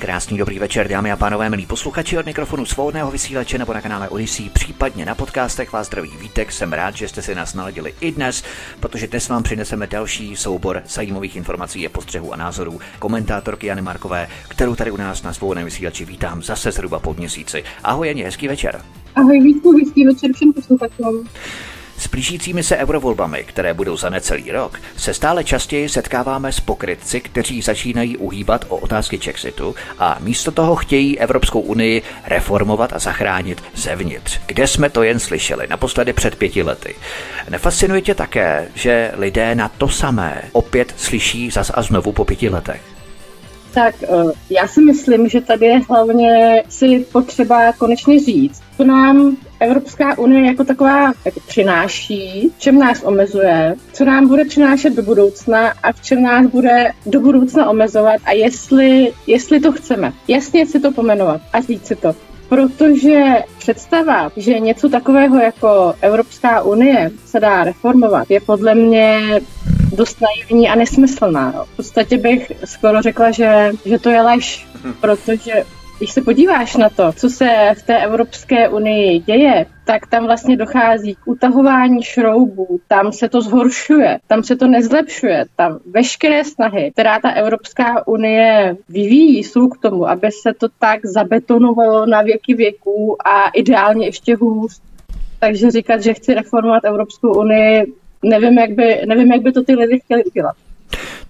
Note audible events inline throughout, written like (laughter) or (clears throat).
Krásný dobrý večer, dámy a pánové, milí posluchači od mikrofonu svobodného vysílače nebo na kanále Odyssey, případně na podcastech vás zdraví Vítek. Jsem rád, že jste si nás naladili i dnes, protože dnes vám přineseme další soubor zajímavých informací a postřehů a názorů komentátorky Jany Markové, kterou tady u nás na svobodném vysílači vítám zase zhruba po měsíci. Ahoj Janě, hezký večer. Ahoj Vítku, hezký večer všem posluchačům. S blížícími se eurovolbami, které budou za necelý rok, se stále častěji setkáváme s pokrytci, kteří začínají uhýbat o otázky Chexitu a místo toho chtějí Evropskou unii reformovat a zachránit zevnitř. Kde jsme to jen slyšeli, naposledy před pěti lety. Nefascinuje tě také, že lidé na to samé opět slyší zas a znovu po pěti letech? Tak eh, já si myslím, že tady je hlavně si potřeba konečně říct, co nám Evropská unie jako taková jako přináší, čem nás omezuje, co nám bude přinášet do budoucna a v čem nás bude do budoucna omezovat a jestli, jestli to chceme. Jasně si to pomenovat a říct si to. Protože představa, že něco takového jako Evropská unie se dá reformovat, je podle mě dost naivní a nesmyslná. V podstatě bych skoro řekla, že, že to je lež, protože když se podíváš na to, co se v té Evropské unii děje, tak tam vlastně dochází k utahování šroubů, tam se to zhoršuje, tam se to nezlepšuje, tam veškeré snahy, která ta Evropská unie vyvíjí, jsou k tomu, aby se to tak zabetonovalo na věky věků a ideálně ještě hůř. Takže říkat, že chci reformovat Evropskou unii, nevím, jak by, nevím, jak by to ty lidi chtěli udělat.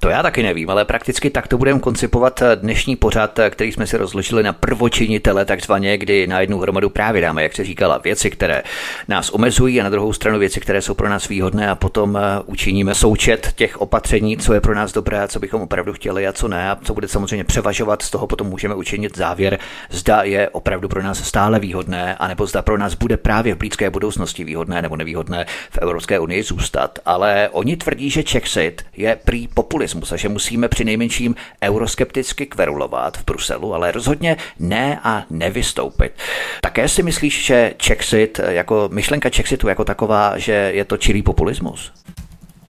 To já taky nevím, ale prakticky tak to budeme koncipovat dnešní pořad, který jsme si rozložili na prvočinitele, takzvaně, kdy na jednu hromadu právě dáme, jak se říkala, věci, které nás omezují a na druhou stranu věci, které jsou pro nás výhodné a potom eh, učiníme součet těch opatření, co je pro nás dobré, co bychom opravdu chtěli a co ne a co bude samozřejmě převažovat, z toho potom můžeme učinit závěr, zda je opravdu pro nás stále výhodné, anebo zda pro nás bude právě v blízké budoucnosti výhodné nebo nevýhodné v Evropské unii zůstat. Ale oni tvrdí, že Czechsit je prý a že musíme při nejmenším euroskepticky kverulovat v Bruselu, ale rozhodně ne a nevystoupit. Také si myslíš, že Czechsit, jako myšlenka Czexitu jako taková, že je to čirý populismus?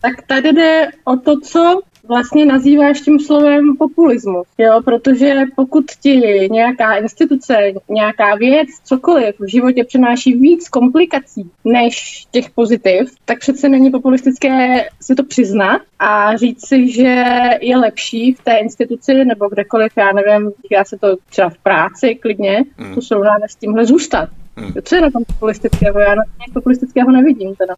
Tak tady jde o to, co vlastně nazýváš tím slovem populismus, jo? protože pokud ti nějaká instituce, nějaká věc, cokoliv v životě přináší víc komplikací než těch pozitiv, tak přece není populistické si to přiznat a říct si, že je lepší v té instituci nebo kdekoliv, já nevím, já se to třeba v práci klidně, mm. to srovnáme s tímhle zůstat. Mm. Co je na tom populistického? Já na tom populistického nevidím teda.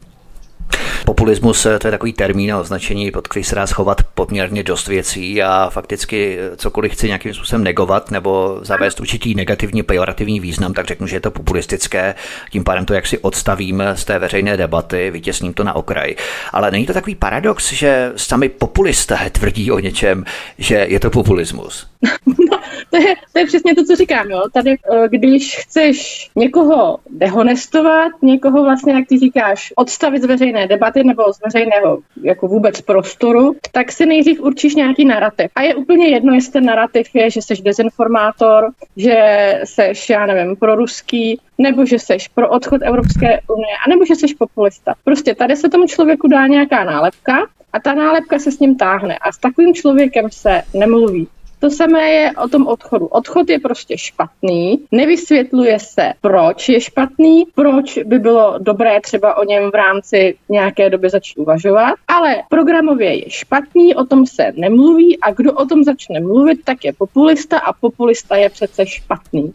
Populismus eh, to je takový termín a označení, pod který se dá schovat poměrně dost věcí a fakticky eh, cokoliv chci nějakým způsobem negovat nebo zavést určitý negativní, pejorativní význam, tak řeknu, že je to populistické, tím pádem to jaksi odstavím z té veřejné debaty, vytěsním to na okraj. Ale není to takový paradox, že sami populisté tvrdí o něčem, že je to populismus? (laughs) to, je, to je přesně to, co říkám. Jo. Tady, eh, když chceš někoho dehonestovat, někoho vlastně, jak ty říkáš, odstavit z veřejné debaty nebo z veřejného jako vůbec prostoru, tak si nejdřív určíš nějaký narrativ. A je úplně jedno, jestli ten narrativ je, že jsi dezinformátor, že seš, já nevím, pro ruský, nebo že seš pro odchod Evropské unie, anebo že seš populista. Prostě tady se tomu člověku dá nějaká nálepka a ta nálepka se s ním táhne a s takovým člověkem se nemluví. To samé je o tom odchodu. Odchod je prostě špatný, nevysvětluje se, proč je špatný, proč by bylo dobré třeba o něm v rámci nějaké doby začít uvažovat, ale programově je špatný, o tom se nemluví a kdo o tom začne mluvit, tak je populista a populista je přece špatný.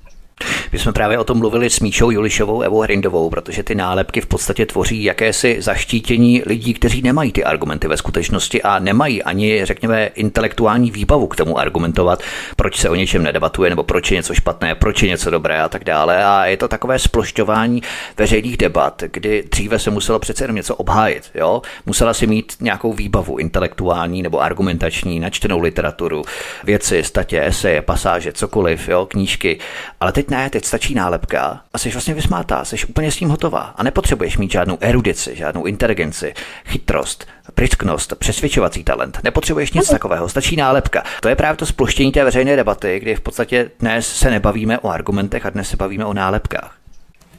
My jsme právě o tom mluvili s Míšou Julišovou, Evou Hrindovou, protože ty nálepky v podstatě tvoří jakési zaštítění lidí, kteří nemají ty argumenty ve skutečnosti a nemají ani, řekněme, intelektuální výbavu k tomu argumentovat, proč se o něčem nedebatuje, nebo proč je něco špatné, proč je něco dobré a tak dále. A je to takové splošťování veřejných debat, kdy dříve se muselo přece jenom něco obhájit. Jo? Musela si mít nějakou výbavu intelektuální nebo argumentační, načtenou literaturu, věci, statě, eseje, pasáže, cokoliv, jo? knížky. Ale teď ne, teď stačí nálepka a jsi vlastně vysmátá, jsi úplně s tím hotová a nepotřebuješ mít žádnou erudici, žádnou inteligenci, chytrost, prisknost, přesvědčovací talent. Nepotřebuješ nic takového, stačí nálepka. To je právě to sploštění té veřejné debaty, kdy v podstatě dnes se nebavíme o argumentech a dnes se bavíme o nálepkách.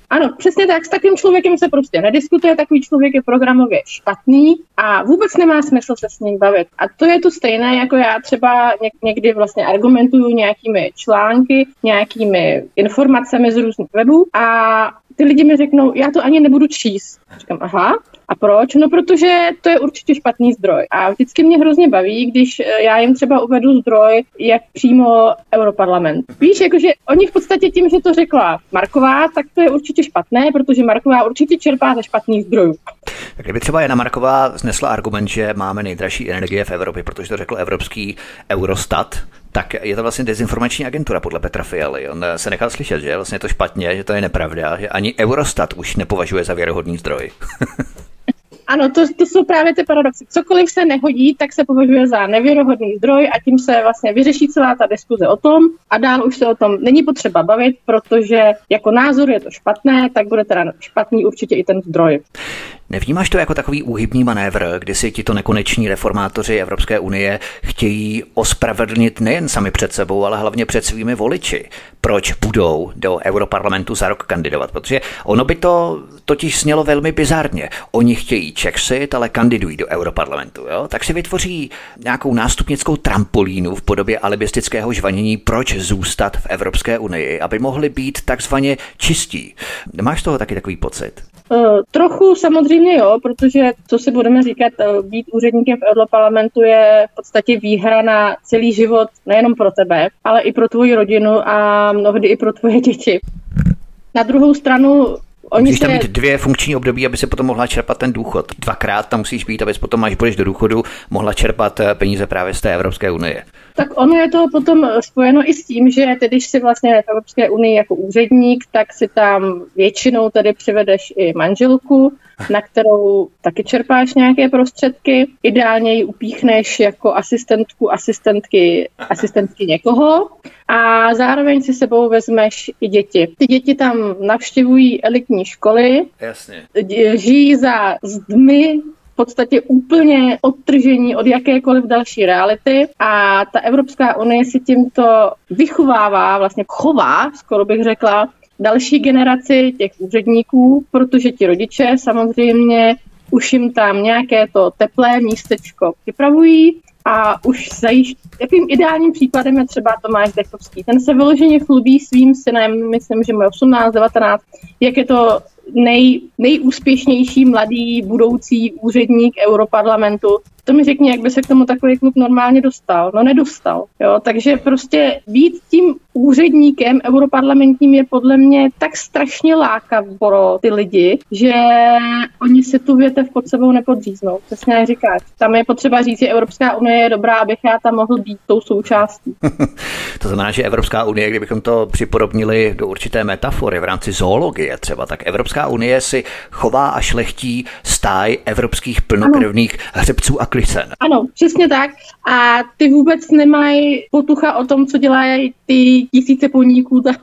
Ano, přesně tak. S takovým člověkem se prostě nediskutuje, takový člověk je programově špatný a vůbec nemá smysl se s ním bavit. A to je to stejné, jako já třeba někdy vlastně argumentuju nějakými články, nějakými informacemi z různých webů a ty lidi mi řeknou, já to ani nebudu číst. Říkám, aha, a proč? No, protože to je určitě špatný zdroj. A vždycky mě hrozně baví, když eh, já jim třeba uvedu zdroj, jak přímo Europarlament. Víš, jakože oni v podstatě tím, že to řekla Marková, tak to je určitě špatné, protože Marková určitě čerpá ze špatných zdrojů. Tak kdyby třeba Jana Marková znesla argument, že máme nejdražší energie v Evropě, protože to řekl evropský Eurostat, tak je to vlastně dezinformační agentura podle Petra Fialy. On se nechal slyšet, že vlastně je to špatně, že to je nepravda, že ani Eurostat už nepovažuje za věrohodný zdroj. (laughs) Ano, to, to jsou právě ty paradoxy. Cokoliv se nehodí, tak se považuje za nevěrohodný zdroj a tím se vlastně vyřeší celá ta diskuze o tom a dál už se o tom není potřeba bavit, protože jako názor je to špatné, tak bude teda špatný určitě i ten zdroj. Nevnímáš to jako takový úhybný manévr, kdy si tito nekoneční reformátoři Evropské unie chtějí ospravedlnit nejen sami před sebou, ale hlavně před svými voliči, proč budou do Europarlamentu za rok kandidovat? Protože ono by to totiž snělo velmi bizarně. Oni chtějí Czechsit, ale kandidují do Europarlamentu. Jo? Tak si vytvoří nějakou nástupnickou trampolínu v podobě alibistického žvanění, proč zůstat v Evropské unii, aby mohli být takzvaně čistí. Nemáš toho taky takový pocit? Uh, trochu samozřejmě jo, protože co si budeme říkat, uh, být úředníkem v Europarlamentu je v podstatě výhra na celý život, nejenom pro tebe, ale i pro tvoji rodinu a mnohdy i pro tvoje děti. Na druhou stranu Oni musíš tam mít dvě funkční období, aby se potom mohla čerpat ten důchod. Dvakrát tam musíš být, aby potom, až budeš do důchodu, mohla čerpat eh, peníze právě z té Evropské unie. Tak ono je to potom spojeno i s tím, že tedy, když jsi vlastně v Evropské unii jako úředník, tak si tam většinou tedy přivedeš i manželku, na kterou taky čerpáš nějaké prostředky. Ideálně ji upíchneš jako asistentku, asistentky, asistentky někoho a zároveň si sebou vezmeš i děti. Ty děti tam navštěvují elitní školy, Jasně. žijí za zdmi podstatě úplně odtržení od jakékoliv další reality a ta Evropská unie si tímto vychovává, vlastně chová, skoro bych řekla, další generaci těch úředníků, protože ti rodiče samozřejmě už jim tam nějaké to teplé místečko připravují a už zajišť... Jakým ideálním příkladem je třeba Tomáš Dechovský. Ten se vyloženě chlubí svým synem, myslím, že má 18, 19, jak je to nej, nejúspěšnější mladý budoucí úředník Europarlamentu. To mi řekni, jak by se k tomu takový klub normálně dostal. No nedostal. Jo? Takže prostě být tím úředníkem europarlamentním je podle mě tak strašně lákavý pro ty lidi, že oni si tu větev pod sebou nepodříznou. Přesně jak říkáš. Tam je potřeba říct, že Evropská unie je dobrá, abych já tam mohl být tou součástí. (laughs) to znamená, že Evropská unie, kdybychom to připodobnili do určité metafory v rámci zoologie třeba, tak Evropská unie si chová a šlechtí stáj evropských plnokrevných hřebců a klisen. Ano, přesně tak. A ty vůbec nemají potucha o tom, co dělají ty tisíce poníků tam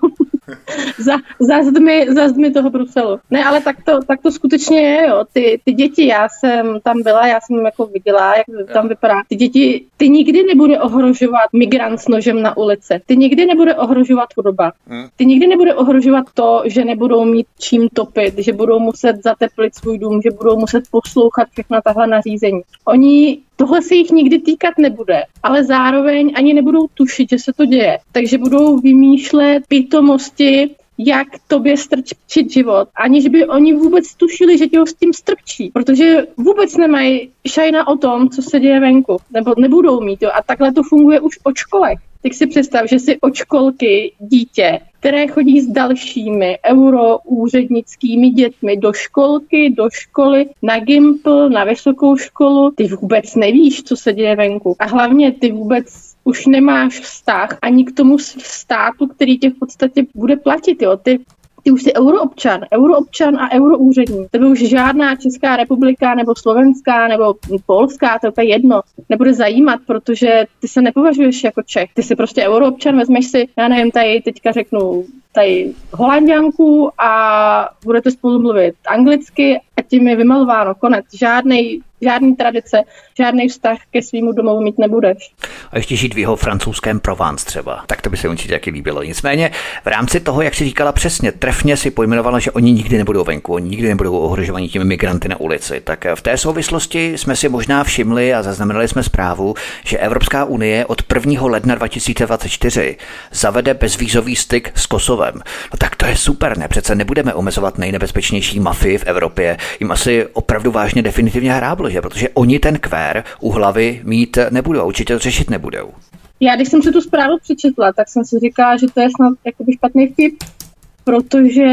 (laughs) za, za, zdmi, za zdmi toho Bruselu. Ne, ale tak to, tak to skutečně je, jo. Ty, ty děti, já jsem tam byla, já jsem jako viděla, jak tam vypadá. Ty děti, ty nikdy nebude ohrožovat migrant s nožem na ulici. Ty nikdy nebude ohrožovat chudoba. Hmm. Ty nikdy nebude ohrožovat to, že nebudou mít čím topit, že budou muset zateplit svůj dům, že budou muset poslouchat všechna tahle nařízení. Oni Tohle se jich nikdy týkat nebude, ale zároveň ani nebudou tušit, že se to děje. Takže budou vymýšlet pitomosti, jak tobě strčit život, aniž by oni vůbec tušili, že tě ho s tím strčí, protože vůbec nemají šajna o tom, co se děje venku, nebo nebudou mít. Jo. A takhle to funguje už od školek. Teď si představ, že si od školky dítě, které chodí s dalšími euroúřednickými dětmi do školky, do školy, na Gimpl, na vysokou školu, ty vůbec nevíš, co se děje venku. A hlavně ty vůbec už nemáš vztah ani k tomu státu, který tě v podstatě bude platit. Jo. Ty ty už jsi euroobčan, euroobčan a euroúředník. Tebe už žádná Česká republika nebo Slovenská nebo Polská, to je jedno, nebude zajímat, protože ty se nepovažuješ jako Čech. Ty jsi prostě euroobčan, vezmeš si, já nevím, tady teďka řeknu, tady holanděnku a budete spolu mluvit anglicky a tím je vymalováno konec. Žádný žádný tradice, žádný vztah ke svýmu domovu mít nebudeš. A ještě žít v jeho francouzském Provence třeba. Tak to by se určitě taky líbilo. Nicméně v rámci toho, jak si říkala přesně, trefně si pojmenovala, že oni nikdy nebudou venku, oni nikdy nebudou ohrožovaní těmi migranty na ulici. Tak v té souvislosti jsme si možná všimli a zaznamenali jsme zprávu, že Evropská unie od 1. ledna 2024 zavede bezvízový styk s Kosovem. No tak to je super, ne? Přece nebudeme omezovat nejnebezpečnější mafii v Evropě. Jim asi opravdu vážně definitivně hráblo, že? Protože oni ten kvér u hlavy mít nebudou, určitě to řešit nebudou. Já když jsem si tu zprávu přečetla, tak jsem si říkala, že to je snad jakoby špatný vtip, protože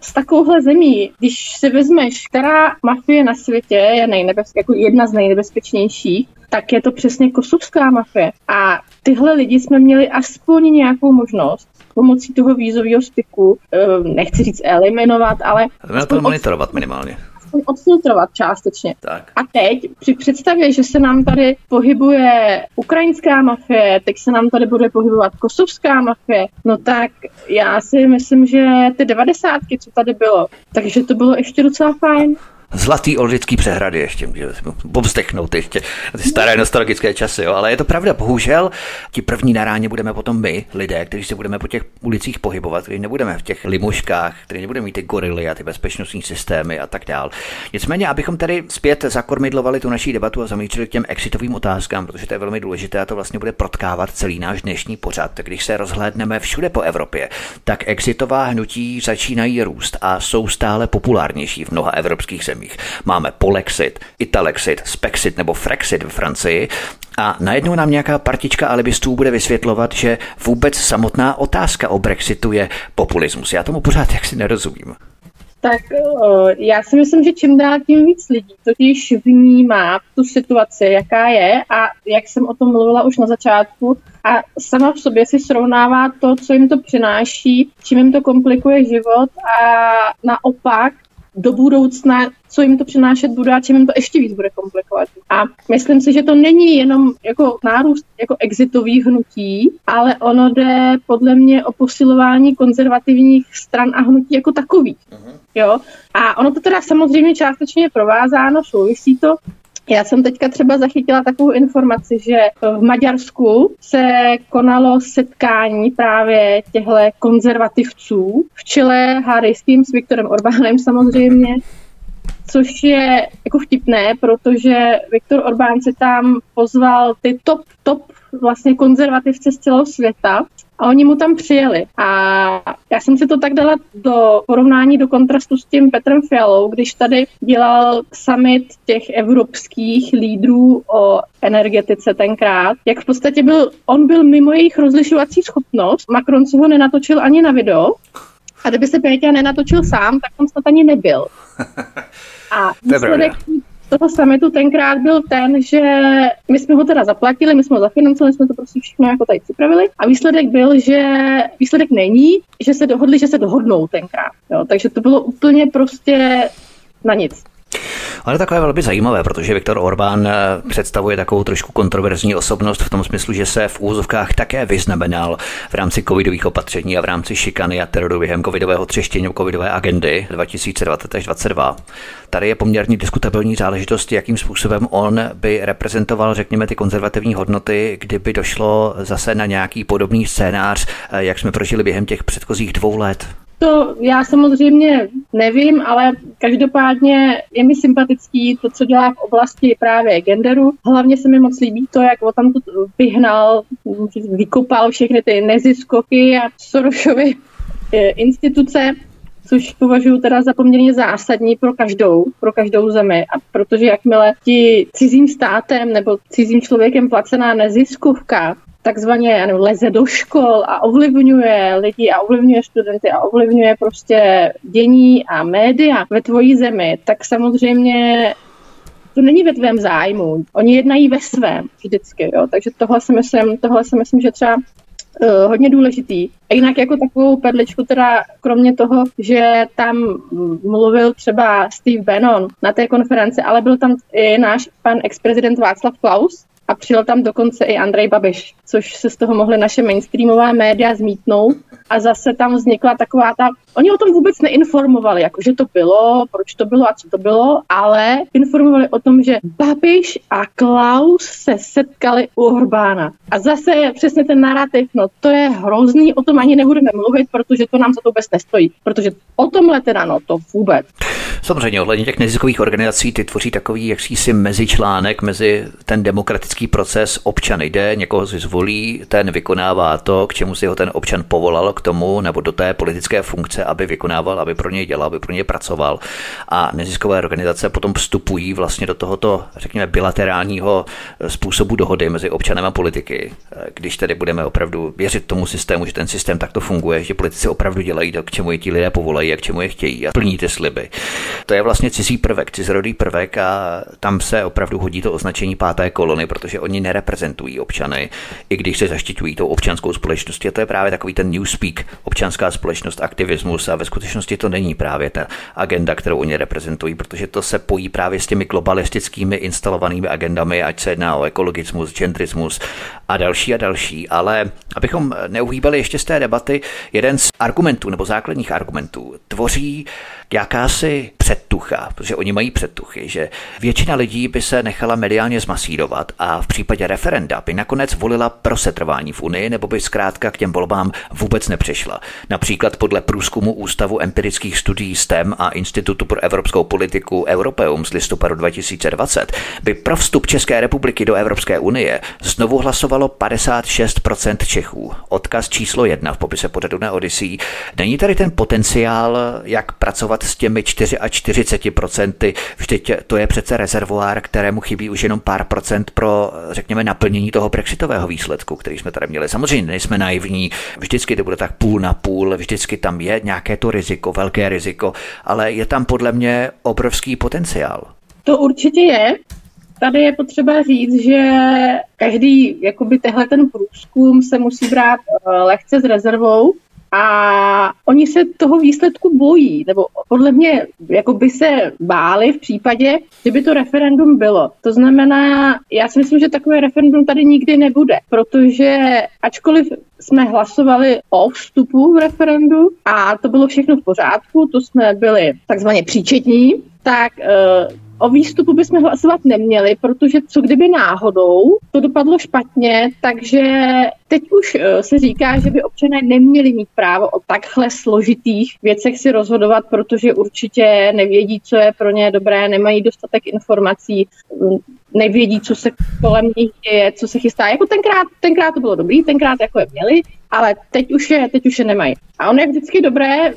s takovouhle zemí, když si vezmeš, která mafie na světě je nejnebez, jako jedna z nejnebezpečnějších, tak je to přesně kosovská mafie. A tyhle lidi jsme měli aspoň nějakou možnost pomocí toho vízového styku, eh, nechci říct eliminovat, ale... To monitorovat minimálně aspoň odfiltrovat částečně. Tak. A teď při představě, že se nám tady pohybuje ukrajinská mafie, teď se nám tady bude pohybovat kosovská mafie, no tak já si myslím, že ty devadesátky, co tady bylo, takže to bylo ještě docela fajn zlatý oldický přehrady ještě, může povzdechnout ještě ty staré nostalgické časy, jo. ale je to pravda, bohužel ti první na ráně budeme potom my, lidé, kteří se budeme po těch ulicích pohybovat, kteří nebudeme v těch limuškách, kteří nebudeme mít ty gorily a ty bezpečnostní systémy a tak dál. Nicméně, abychom tady zpět zakormidlovali tu naší debatu a zamířili k těm exitovým otázkám, protože to je velmi důležité a to vlastně bude protkávat celý náš dnešní pořad. Když se rozhlédneme všude po Evropě, tak exitová hnutí začínají růst a jsou stále populárnější v mnoha evropských zemích zemích. Máme Polexit, Italexit, Spexit nebo Frexit v Francii a najednou nám nějaká partička alibistů bude vysvětlovat, že vůbec samotná otázka o Brexitu je populismus. Já tomu pořád (laughs) jaksi nerozumím. Tak já si myslím, že čím dál tím víc lidí totiž vnímá tu situaci, jaká je a jak jsem o tom mluvila už na začátku a sama v sobě si srovnává to, co jim to přináší, čím jim to komplikuje život a naopak do budoucna, co jim to přinášet bude a čím jim to ještě víc bude komplikovat. A myslím si, že to není jenom jako nárůst jako exitových hnutí, ale ono jde podle mě o posilování konzervativních stran a hnutí jako takových. Uh-huh. Jo? A ono to teda samozřejmě částečně je provázáno, souvisí to, já jsem teďka třeba zachytila takovou informaci, že v Maďarsku se konalo setkání právě těchto konzervativců v čele Harry s tím, s Viktorem Orbánem samozřejmě, což je jako vtipné, protože Viktor Orbán se tam pozval ty top, top vlastně konzervativce z celého světa a oni mu tam přijeli. A já jsem si to tak dala do porovnání, do kontrastu s tím Petrem Fialou, když tady dělal summit těch evropských lídrů o energetice tenkrát, jak v podstatě byl, on byl mimo jejich rozlišovací schopnost, Macron si ho nenatočil ani na video, a kdyby se Péťa nenatočil sám, tak on snad ani nebyl. (laughs) A výsledek toho summitu tenkrát byl ten, že my jsme ho teda zaplatili, my jsme ho zafinancovali, jsme to prostě všechno jako tady připravili a výsledek byl, že výsledek není, že se dohodli, že se dohodnou tenkrát. Jo, takže to bylo úplně prostě na nic. Ale takové velmi zajímavé, protože Viktor Orbán eh, představuje takovou trošku kontroverzní osobnost v tom smyslu, že se v úzovkách také vyznamenal v rámci covidových opatření a v rámci šikany a teroru během covidového třeštění covidové agendy 2020 až 2022. Tady je poměrně diskutabilní záležitost, jakým způsobem on by reprezentoval, řekněme, ty konzervativní hodnoty, kdyby došlo zase na nějaký podobný scénář, eh, jak jsme prožili během těch předchozích dvou let. To já samozřejmě nevím, ale každopádně je mi sympatický to, co dělá v oblasti právě genderu. Hlavně se mi moc líbí to, jak o tam vyhnal, vykopal všechny ty neziskoky a Sorosovy eh, instituce, což považuji teda za poměrně zásadní pro každou, pro každou zemi. A protože jakmile ti cizím státem nebo cizím člověkem placená neziskovka takzvaně ano, leze do škol a ovlivňuje lidi a ovlivňuje studenty a ovlivňuje prostě dění a média ve tvojí zemi, tak samozřejmě to není ve tvém zájmu. Oni jednají ve svém vždycky, jo. Takže tohle si myslím, tohle si myslím, že třeba uh, hodně důležitý. A jinak jako takovou perličku teda, kromě toho, že tam mluvil třeba Steve Bannon na té konferenci, ale byl tam i náš pan ex-prezident Václav Klaus, a přijel tam dokonce i Andrej Babiš, což se z toho mohly naše mainstreamová média zmítnout a zase tam vznikla taková ta, oni o tom vůbec neinformovali, jako že to bylo, proč to bylo a co to bylo, ale informovali o tom, že Babiš a Klaus se setkali u Orbána. A zase je přesně ten narrativ, no to je hrozný, o tom ani nebudeme mluvit, protože to nám za to vůbec nestojí, protože o tomhle teda, no to vůbec. Samozřejmě ohledně těch neziskových organizací ty tvoří takový jaksi mezičlánek mezi ten demokratický proces občan jde, někoho si zvolí, ten vykonává to, k čemu si ho ten občan povolal k tomu, nebo do té politické funkce, aby vykonával, aby pro něj dělal, aby pro něj pracoval. A neziskové organizace potom vstupují vlastně do tohoto, řekněme, bilaterálního způsobu dohody mezi občanem a politiky. Když tedy budeme opravdu věřit tomu systému, že ten systém takto funguje, že politici opravdu dělají to, k čemu je ti lidé povolají a k čemu je chtějí a plní ty sliby. To je vlastně cizí prvek, cizorodý prvek a tam se opravdu hodí to označení páté kolony, protože oni nereprezentují občany, i když se zaštiťují tou občanskou společností. A to je právě takový ten newspeak, občanská společnost, aktivismus a ve skutečnosti to není právě ta agenda, kterou oni reprezentují, protože to se pojí právě s těmi globalistickými instalovanými agendami, ať se jedná o ekologismus, genderismus a další a další. Ale abychom neuhýbali ještě z té debaty, jeden z argumentů nebo základních argumentů tvoří jakási předtucha, protože oni mají předtuchy, že většina lidí by se nechala mediálně zmasírovat a v případě referenda by nakonec volila pro setrvání v Unii nebo by zkrátka k těm volbám vůbec nepřišla. Například podle průzkumu Ústavu empirických studií STEM a Institutu pro evropskou politiku Europeum z listopadu 2020 by pro vstup České republiky do Evropské unie znovu hlasovalo 56% Čechů. Odkaz číslo jedna v popise pořadu na Odyssey. Není tady ten potenciál, jak pracovat s těmi 44%? Vždyť to je přece rezervoár, kterému chybí už jenom pár procent pro, řekněme, naplnění toho brexitového výsledku, který jsme tady měli. Samozřejmě nejsme naivní, vždycky to bude tak půl na půl, vždycky tam je nějaké to riziko, velké riziko, ale je tam podle mě obrovský potenciál. To určitě je. Tady je potřeba říct, že každý jakoby tehle ten průzkum se musí brát eh, lehce s rezervou, a oni se toho výsledku bojí, nebo podle mě jako by se báli v případě, kdyby to referendum bylo. To znamená, já si myslím, že takové referendum tady nikdy nebude, protože ačkoliv jsme hlasovali o vstupu v referendu a to bylo všechno v pořádku, to jsme byli takzvaně příčetní, tak uh, o výstupu bychom hlasovat neměli, protože co kdyby náhodou to dopadlo špatně, takže teď už eh, se říká, že by občané neměli mít právo o takhle složitých věcech si rozhodovat, protože určitě nevědí, co je pro ně dobré, nemají dostatek informací, mm, nevědí, co se kolem nich děje, co se chystá. Jako tenkrát, tenkrát to bylo dobrý, tenkrát jako je měli, ale teď už je, teď už je nemají. A ono je vždycky dobré,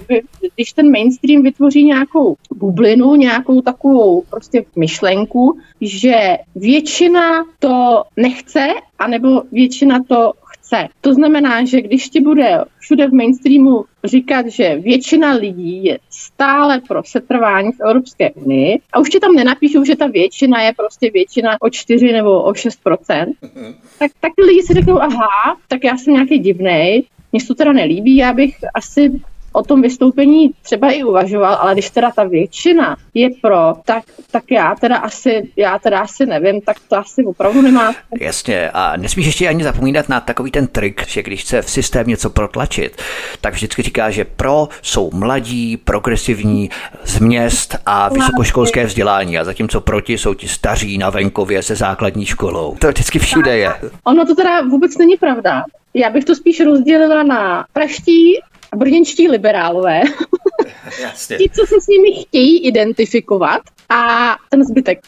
když ten mainstream vytvoří nějakou bublinu, nějakou takovou prostě myšlenku, že většina to nechce, anebo většina to chce. To znamená, že když ti bude všude v mainstreamu říkat, že většina lidí je stále pro setrvání v Evropské unii a už ti tam nenapíšou, že ta většina je prostě většina o 4 nebo o 6 tak, tak ty lidi si řeknou, aha, tak já jsem nějaký divnej, mně se to teda nelíbí, já bych asi o tom vystoupení třeba i uvažoval, ale když teda ta většina je pro, tak, tak já teda asi, já teda asi nevím, tak to asi opravdu nemá. Jasně, a nesmíš ještě ani zapomínat na takový ten trik, že když chce v systém něco protlačit, tak vždycky říká, že pro jsou mladí, progresivní z měst a vysokoškolské vzdělání a zatímco proti jsou ti staří na venkově se základní školou. To vždycky všude je. Ono to teda vůbec není pravda. Já bych to spíš rozdělila na praští brněnští liberálové, (laughs) Jasně. ti, co se s nimi chtějí identifikovat a ten zbytek.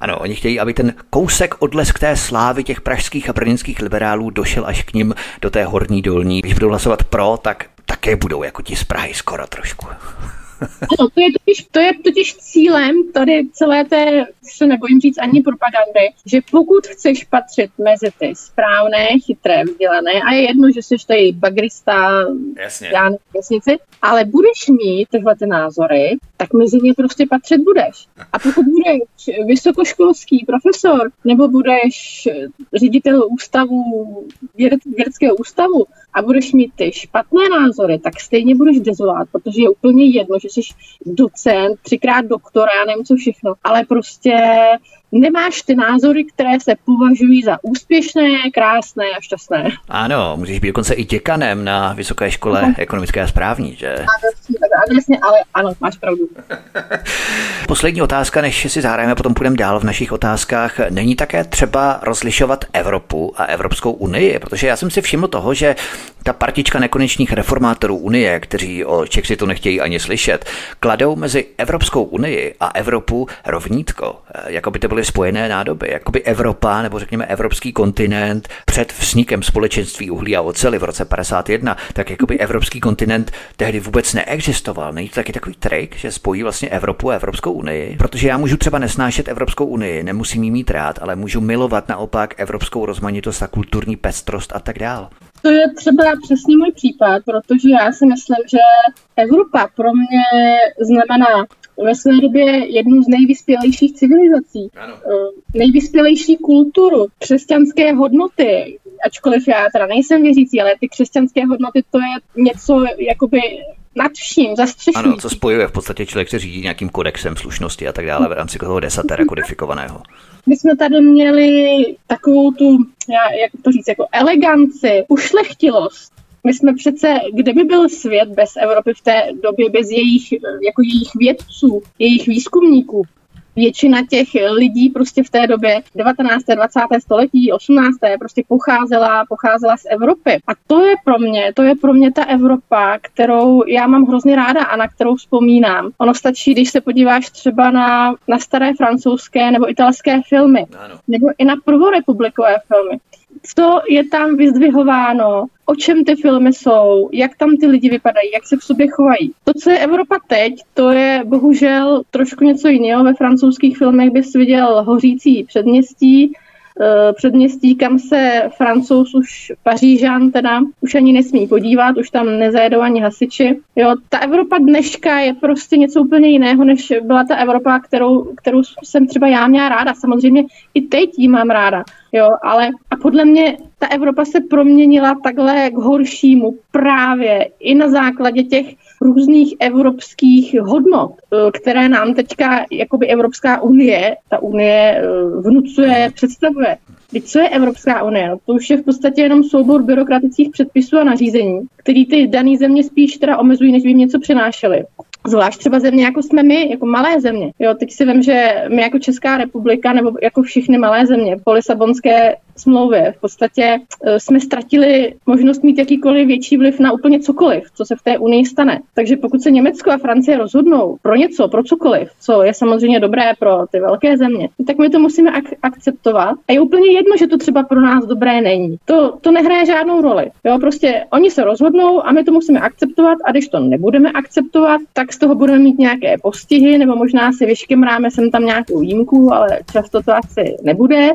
Ano, oni chtějí, aby ten kousek odlesk té slávy těch pražských a brněnských liberálů došel až k nim do té horní dolní. Když budou hlasovat pro, tak také budou jako ti z Prahy skoro trošku. Ano, to je, totiž, to je totiž cílem tady celé té, se nebojím říct ani propagandy, že pokud chceš patřit mezi ty správné, chytré, vzdělané, a je jedno, že jsi tady bagrista, Jasně. já vesnici, ale budeš mít tyhle ty názory, tak mezi ně prostě patřit budeš. A pokud budeš vysokoškolský profesor, nebo budeš ředitel ústavu, věd, vědeckého ústavu a budeš mít ty špatné názory, tak stejně budeš dezolát, protože je úplně jedno, že jsi docent, třikrát doktor, já nevím co všechno, ale prostě nemáš ty názory, které se považují za úspěšné, krásné a šťastné. Ano, můžeš být dokonce i děkanem na Vysoké škole uh-huh. ekonomické a správní, že? Ano, jasně, ale ano, máš pravdu. (laughs) Poslední otázka, než si zahrajeme, potom půjdeme dál v našich otázkách. Není také třeba rozlišovat Evropu a Evropskou unii? Protože já jsem si všiml toho, že ta partička nekonečných reformátorů Unie, kteří o Čexitu nechtějí ani slyšet, kladou mezi Evropskou unii a Evropu rovnítko, jako by to byly spojené nádoby, jako by Evropa, nebo řekněme evropský kontinent před vznikem společenství uhlí a oceli v roce 51, tak jako by evropský kontinent tehdy vůbec neexistoval. Není to taky takový trik, že spojí vlastně Evropu a Evropskou unii? Protože já můžu třeba nesnášet Evropskou unii, nemusím jí mít rád, ale můžu milovat naopak evropskou rozmanitost a kulturní pestrost a tak dál. To je třeba přesně můj případ, protože já si myslím, že Evropa pro mě znamená ve své době jednu z nejvyspělejších civilizací, ano. Eh, nejvyspělejší kulturu, křesťanské hodnoty, ačkoliv já teda nejsem věřící, ale ty křesťanské hodnoty to je něco jakoby nad vším, zastřešující. Ano, co spojuje v podstatě člověk se řídí nějakým kodexem slušnosti a tak dále v rámci toho desatera kodifikovaného. My jsme tady měli takovou tu, já, jak to říct, jako eleganci, ušlechtilost. My jsme přece, kde by byl svět bez Evropy v té době, bez jejich, jako jejich vědců, jejich výzkumníků? Většina těch lidí prostě v té době 19. 20. století, 18. prostě pocházela, pocházela z Evropy. A to je pro mě, to je pro mě ta Evropa, kterou já mám hrozně ráda a na kterou vzpomínám. Ono stačí, když se podíváš třeba na, na staré francouzské nebo italské filmy, ano. nebo i na prvorepublikové filmy co je tam vyzdvihováno, o čem ty filmy jsou, jak tam ty lidi vypadají, jak se v sobě chovají. To, co je Evropa teď, to je bohužel trošku něco jiného. Ve francouzských filmech bys viděl hořící předměstí, předměstí, kam se francouz už Pařížan teda už ani nesmí podívat, už tam nezajedou ani hasiči. Jo, ta Evropa dneška je prostě něco úplně jiného, než byla ta Evropa, kterou, kterou jsem třeba já měla ráda. Samozřejmě i teď ji mám ráda. Jo, ale a podle mě ta Evropa se proměnila takhle k horšímu právě i na základě těch různých evropských hodnot, eh, které nám teďka jakoby Evropská unie, ta unie eh, vnucuje, představuje. Teď co je Evropská unie? No, to už je v podstatě jenom soubor byrokratických předpisů a nařízení, který ty dané země spíš teda omezují, než by jim něco přinášely. Zvlášť třeba země, jako jsme my, jako malé země. Jo, teď si vím, že my jako Česká republika, nebo jako všechny malé země po Lisabonské smlouvě v podstatě e, jsme ztratili možnost mít jakýkoliv větší vliv na úplně cokoliv, co se v té unii stane. Takže pokud se Německo a Francie rozhodnou pro něco, pro cokoliv, co je samozřejmě dobré pro ty velké země, tak my to musíme ak- akceptovat. A je úplně jedno, že to třeba pro nás dobré není. To, to nehraje žádnou roli. Jo, prostě oni se rozhodnou a my to musíme akceptovat a když to nebudeme akceptovat, tak z toho budeme mít nějaké postihy, nebo možná si vyškemráme sem tam nějakou výjimku, ale často to asi nebude.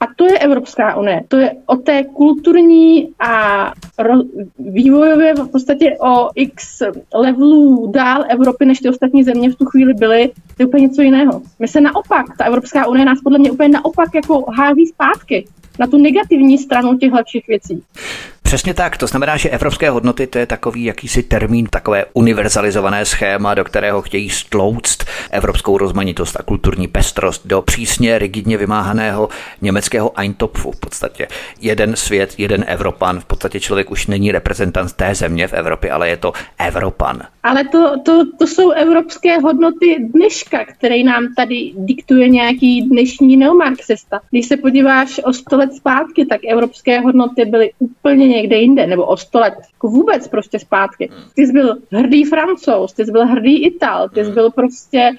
A to je Evropská unie. To je o té kulturní a ro- vývojově v podstatě o x levelů dál Evropy, než ty ostatní země v tu chvíli byly. To je úplně něco jiného. My se naopak, ta Evropská unie nás podle mě úplně naopak jako hází zpátky na tu negativní stranu těchto všech věcí. Přesně tak, to znamená, že evropské hodnoty to je takový jakýsi termín, takové univerzalizované schéma, do kterého chtějí stlouct evropskou rozmanitost a kulturní pestrost do přísně rigidně vymáhaného německého Eintopfu v podstatě. Jeden svět, jeden Evropan, v podstatě člověk už není reprezentant té země v Evropě, ale je to Evropan. Ale to, to, to jsou evropské hodnoty dneška, které nám tady diktuje nějaký dnešní neomarxista. Když se podíváš o sto let zpátky, tak evropské hodnoty byly úplně někde jinde, nebo o sto let, jako vůbec prostě zpátky. Ty jsi byl hrdý francouz, ty jsi byl hrdý Ital, ty jsi byl prostě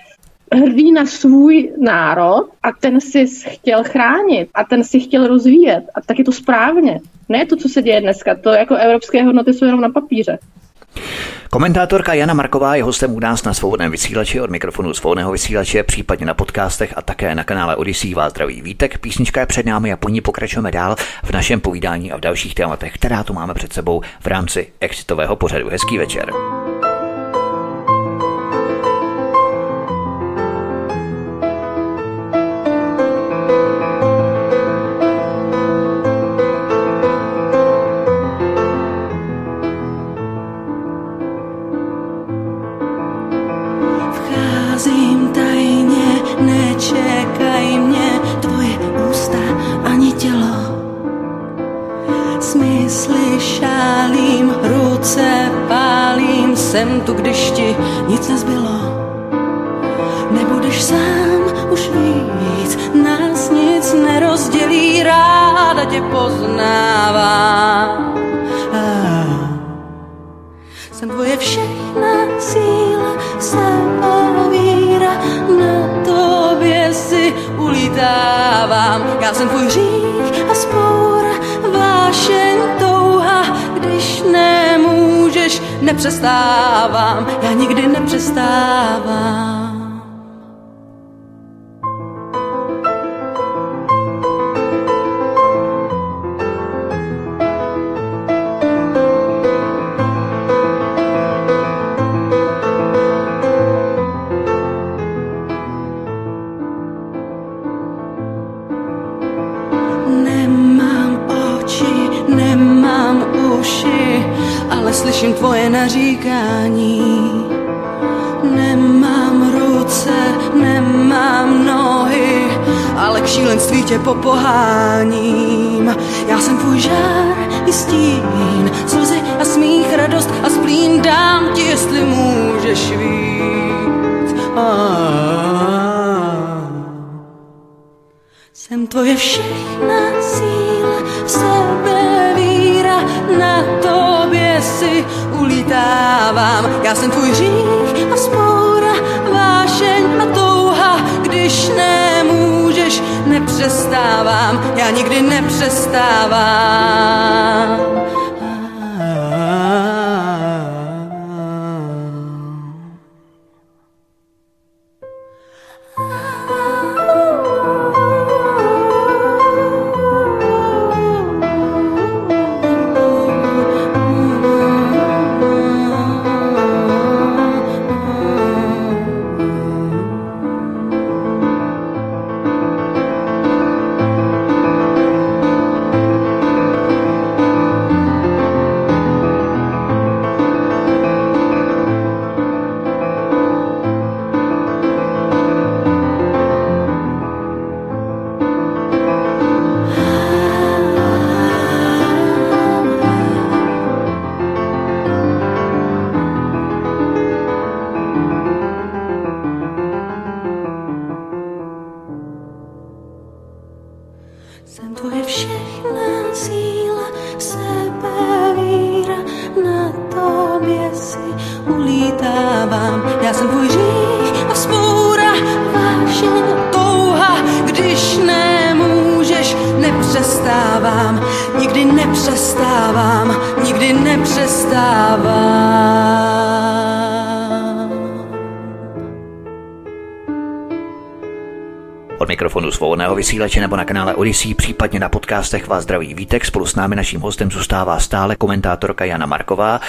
hrdý na svůj národ a ten si chtěl chránit a ten si chtěl rozvíjet a tak je to správně. Ne to, co se děje dneska, to jako evropské hodnoty jsou jenom na papíře. Komentátorka Jana Marková je hostem u nás na svobodném vysílači od mikrofonu svobodného vysílače, případně na podcastech a také na kanále Odyssey vás zdraví vítek. Písnička je před námi a po ní pokračujeme dál v našem povídání a v dalších tématech, která tu máme před sebou v rámci exitového pořadu. Hezký večer. Svobodného vysílače nebo na kanále Odyssey, případně na podcastech vás zdraví Vítek. Spolu s námi naším hostem zůstává stále komentátorka Jana Marková.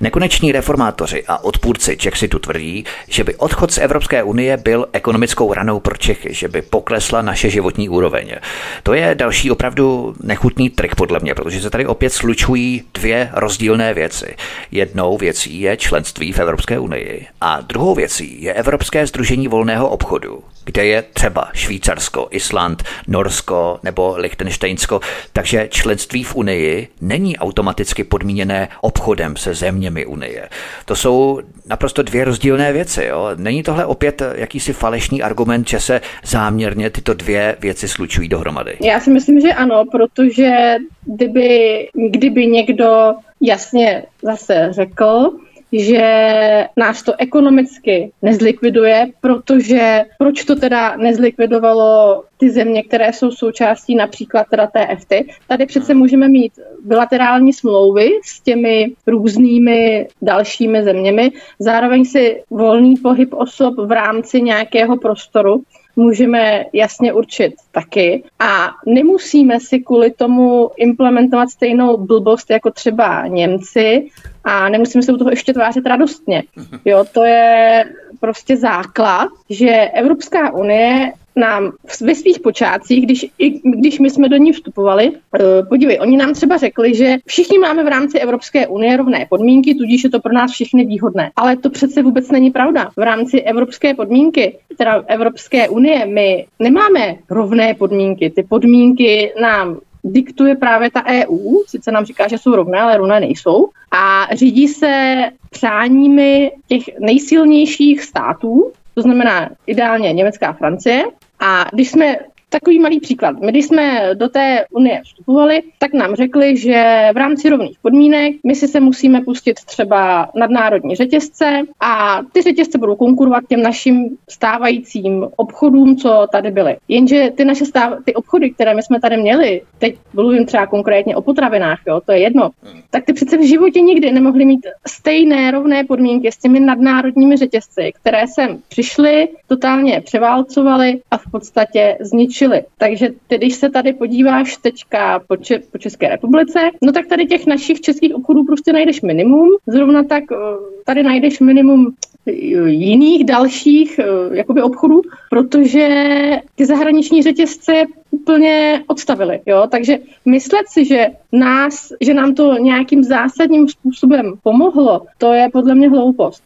Nekoneční reformátoři a odpůrci Chexitu tvrdí, že by odchod z Evropské unie byl ekonomickou ranou pro Čechy, že by poklesla naše životní úroveň. To je další opravdu nechutný trik podle mě, protože se tady opět slučují dvě rozdílné věci. Jednou věcí je členství v Evropské unii a druhou věcí je Evropské združení volného obchodu, kde je třeba Švýcarsko, Island, Norsko nebo Liechtensteinsko. Takže členství v Unii není automaticky podmíněné obchodem se zeměmi Unie. To jsou naprosto dvě rozdílné věci. Jo? Není tohle opět jakýsi falešný argument, že se záměrně tyto dvě věci slučují dohromady? Já si myslím, že ano, protože kdyby, kdyby někdo jasně zase řekl, že nás to ekonomicky nezlikviduje, protože proč to teda nezlikvidovalo ty země, které jsou součástí například teda té EFTY. Tady přece můžeme mít bilaterální smlouvy s těmi různými dalšími zeměmi, zároveň si volný pohyb osob v rámci nějakého prostoru můžeme jasně určit taky a nemusíme si kvůli tomu implementovat stejnou blbost jako třeba Němci a nemusíme se u toho ještě tvářit radostně. Jo, to je prostě základ, že Evropská unie nám ve svých počátcích, když, i, když my jsme do ní vstupovali, eh, podívej, oni nám třeba řekli, že všichni máme v rámci Evropské unie rovné podmínky, tudíž je to pro nás všechny výhodné. Ale to přece vůbec není pravda. V rámci Evropské podmínky, teda Evropské unie, my nemáme rovné podmínky. Ty podmínky nám diktuje právě ta EU, sice nám říká, že jsou rovné, ale rovné nejsou, a řídí se přáními těch nejsilnějších států, to znamená ideálně Německá Francie. A když jsme Takový malý příklad. My, když jsme do té unie vstupovali, tak nám řekli, že v rámci rovných podmínek my si se musíme pustit třeba nadnárodní řetězce a ty řetězce budou konkurovat těm našim stávajícím obchodům, co tady byly. Jenže ty naše stáv, ty obchody, které my jsme tady měli, teď mluvím třeba konkrétně o potravinách, jo, to je jedno, tak ty přece v životě nikdy nemohly mít stejné rovné podmínky s těmi nadnárodními řetězci, které sem přišly, totálně převálcovaly a v podstatě zničily zlepšily. Takže ty, když se tady podíváš teďka po, Če- po České republice, no tak tady těch našich českých obchodů prostě najdeš minimum. Zrovna tak eh, tady najdeš minimum eh, jiných dalších eh, jakoby obchodů, protože ty zahraniční řetězce úplně odstavili. Jo? Takže myslet si, že nás, že nám to nějakým zásadním způsobem pomohlo, to je podle mě hloupost.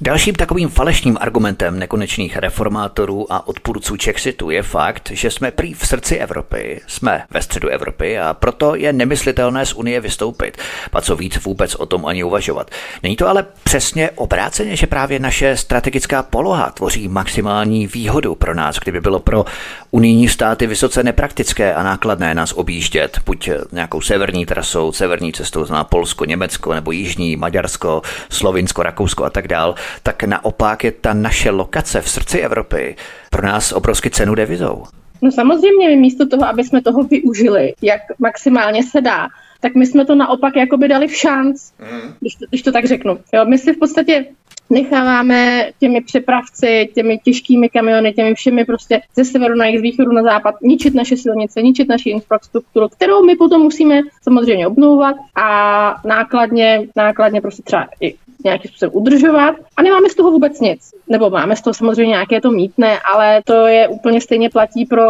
Dalším takovým falešným argumentem nekonečných reformátorů a odpůrců Čexitu je fakt, že jsme prý v srdci Evropy, jsme ve středu Evropy a proto je nemyslitelné z Unie vystoupit. Pa co víc vůbec o tom ani uvažovat. Není to ale přesně obráceně, že právě naše strategická poloha tvoří maximální výhodu pro nás, kdyby bylo pro unijní státy vysoce nepraktické a nákladné nás objíždět, buď nějakou severní trasou, severní cestou, zná Polsko, Německo nebo Jižní, Maďarsko, Slovinsko, Rakousko a tak dál, tak naopak je ta naše lokace v srdci Evropy pro nás obrovsky cenu devizou. No samozřejmě, my místo toho, aby jsme toho využili, jak maximálně se dá, tak my jsme to naopak jakoby dali v šanc, mm. když, to, když to tak řeknu. Jo, my si v podstatě necháváme těmi přepravci, těmi těžkými kamiony, těmi všemi prostě ze severu na jih, z východu na západ, ničit naše silnice, ničit naši infrastrukturu, kterou my potom musíme samozřejmě obnovovat a nákladně, nákladně prostě třeba i nějakým způsobem udržovat a nemáme z toho vůbec nic. Nebo máme z toho samozřejmě nějaké to mítné, ale to je úplně stejně platí pro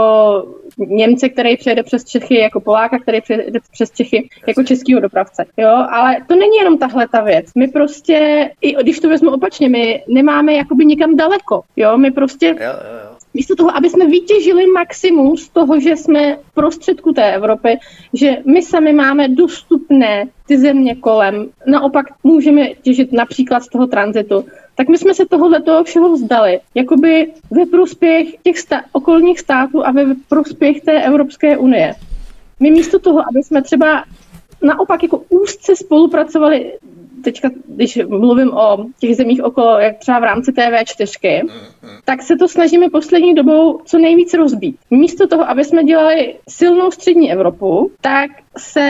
Němce, který přejede přes Čechy jako Poláka, který přejede přes Čechy jako českýho dopravce. Jo, ale to není jenom tahle ta věc. My prostě, i když to vezmu opačně, my nemáme jakoby nikam daleko. Jo, my prostě jo, jo místo toho, aby jsme vytěžili maximum z toho, že jsme v prostředku té Evropy, že my sami máme dostupné ty země kolem, naopak můžeme těžit například z toho tranzitu, tak my jsme se tohohle toho všeho vzdali, jakoby ve prospěch těch sta- okolních států a ve prospěch té Evropské unie. My místo toho, aby jsme třeba naopak jako úzce spolupracovali teďka, když mluvím o těch zemích okolo, jak třeba v rámci TV4, tak se to snažíme poslední dobou co nejvíc rozbít. Místo toho, aby jsme dělali silnou střední Evropu, tak se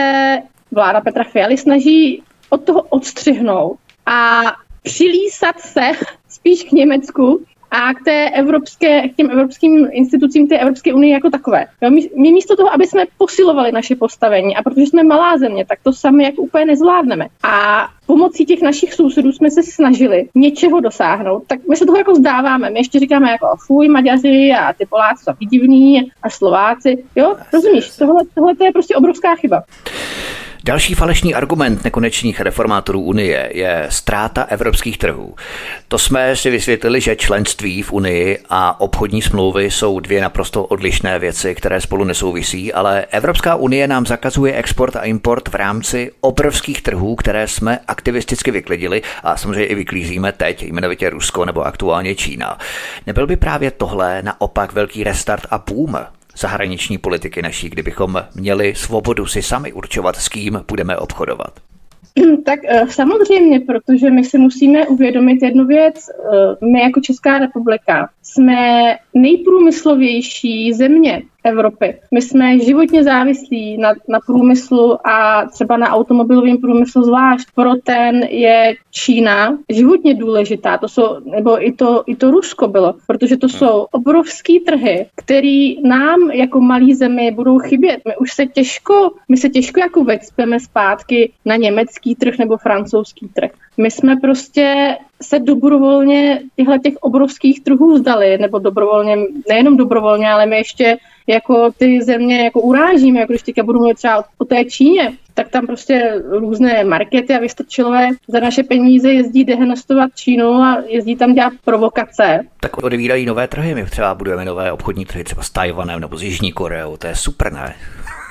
vláda Petra Fialy snaží od toho odstřihnout a přilísat se (laughs) spíš k Německu a k, té evropské, k těm evropským institucím té Evropské unie jako takové. Jo, my, my místo toho, aby jsme posilovali naše postavení, a protože jsme malá země, tak to sami jako úplně nezvládneme. A pomocí těch našich sousedů jsme se snažili něčeho dosáhnout, tak my se toho jako zdáváme. My ještě říkáme jako fuj, Maďaři a ty Poláci jsou divní a Slováci. Jo, rozumíš, tohle, tohle to je prostě obrovská chyba. Další falešný argument nekonečných reformátorů Unie je ztráta evropských trhů. To jsme si vysvětlili, že členství v Unii a obchodní smlouvy jsou dvě naprosto odlišné věci, které spolu nesouvisí, ale Evropská unie nám zakazuje export a import v rámci obrovských trhů, které jsme aktivisticky vyklidili a samozřejmě i vyklízíme teď, jmenovitě Rusko nebo aktuálně Čína. Nebyl by právě tohle naopak velký restart a boom zahraniční politiky naší, kdybychom měli svobodu si sami určovat, s kým budeme obchodovat. Tak eh, samozřejmě, protože my si musíme uvědomit jednu věc. Eh, my jako Česká republika jsme nejprůmyslovější země Evropy. My jsme životně závislí na, na průmyslu a třeba na automobilovém průmyslu zvlášť. Pro ten je Čína životně důležitá, to jsou, nebo i to, i to Rusko bylo, protože to jsou obrovský trhy, který nám jako malý zemi budou chybět. My už se těžko, my se těžko jako vecpeme zpátky na německý trh nebo francouzský trh. My jsme prostě se dobrovolně těchto těch obrovských trhů vzdali, nebo dobrovolně, nejenom dobrovolně, ale my ještě jako ty země jako urážíme, jako když teďka budu mluvit třeba o té Číně, tak tam prostě různé markety a vystačilové za naše peníze jezdí dehenestovat Čínu a jezdí tam dělat provokace. Tak odevírají nové trhy, my třeba budujeme nové obchodní trhy třeba s Tajvanem nebo s Jižní Koreou, to je super, ne?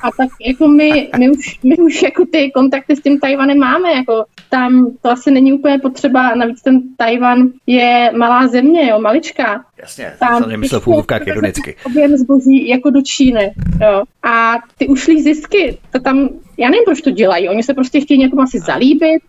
A tak jako my, my, už, my už jako ty kontakty s tím Tajvanem máme, jako tam to asi není úplně potřeba, navíc ten Tajvan je malá země, jo, maličká. Jasně, tam jsem nemyslel v úvokách ironicky. Objem zboží jako do Číny, jo. A ty ušlý zisky, to tam, já nevím, proč to dělají, oni se prostě chtějí někomu asi zalíbit,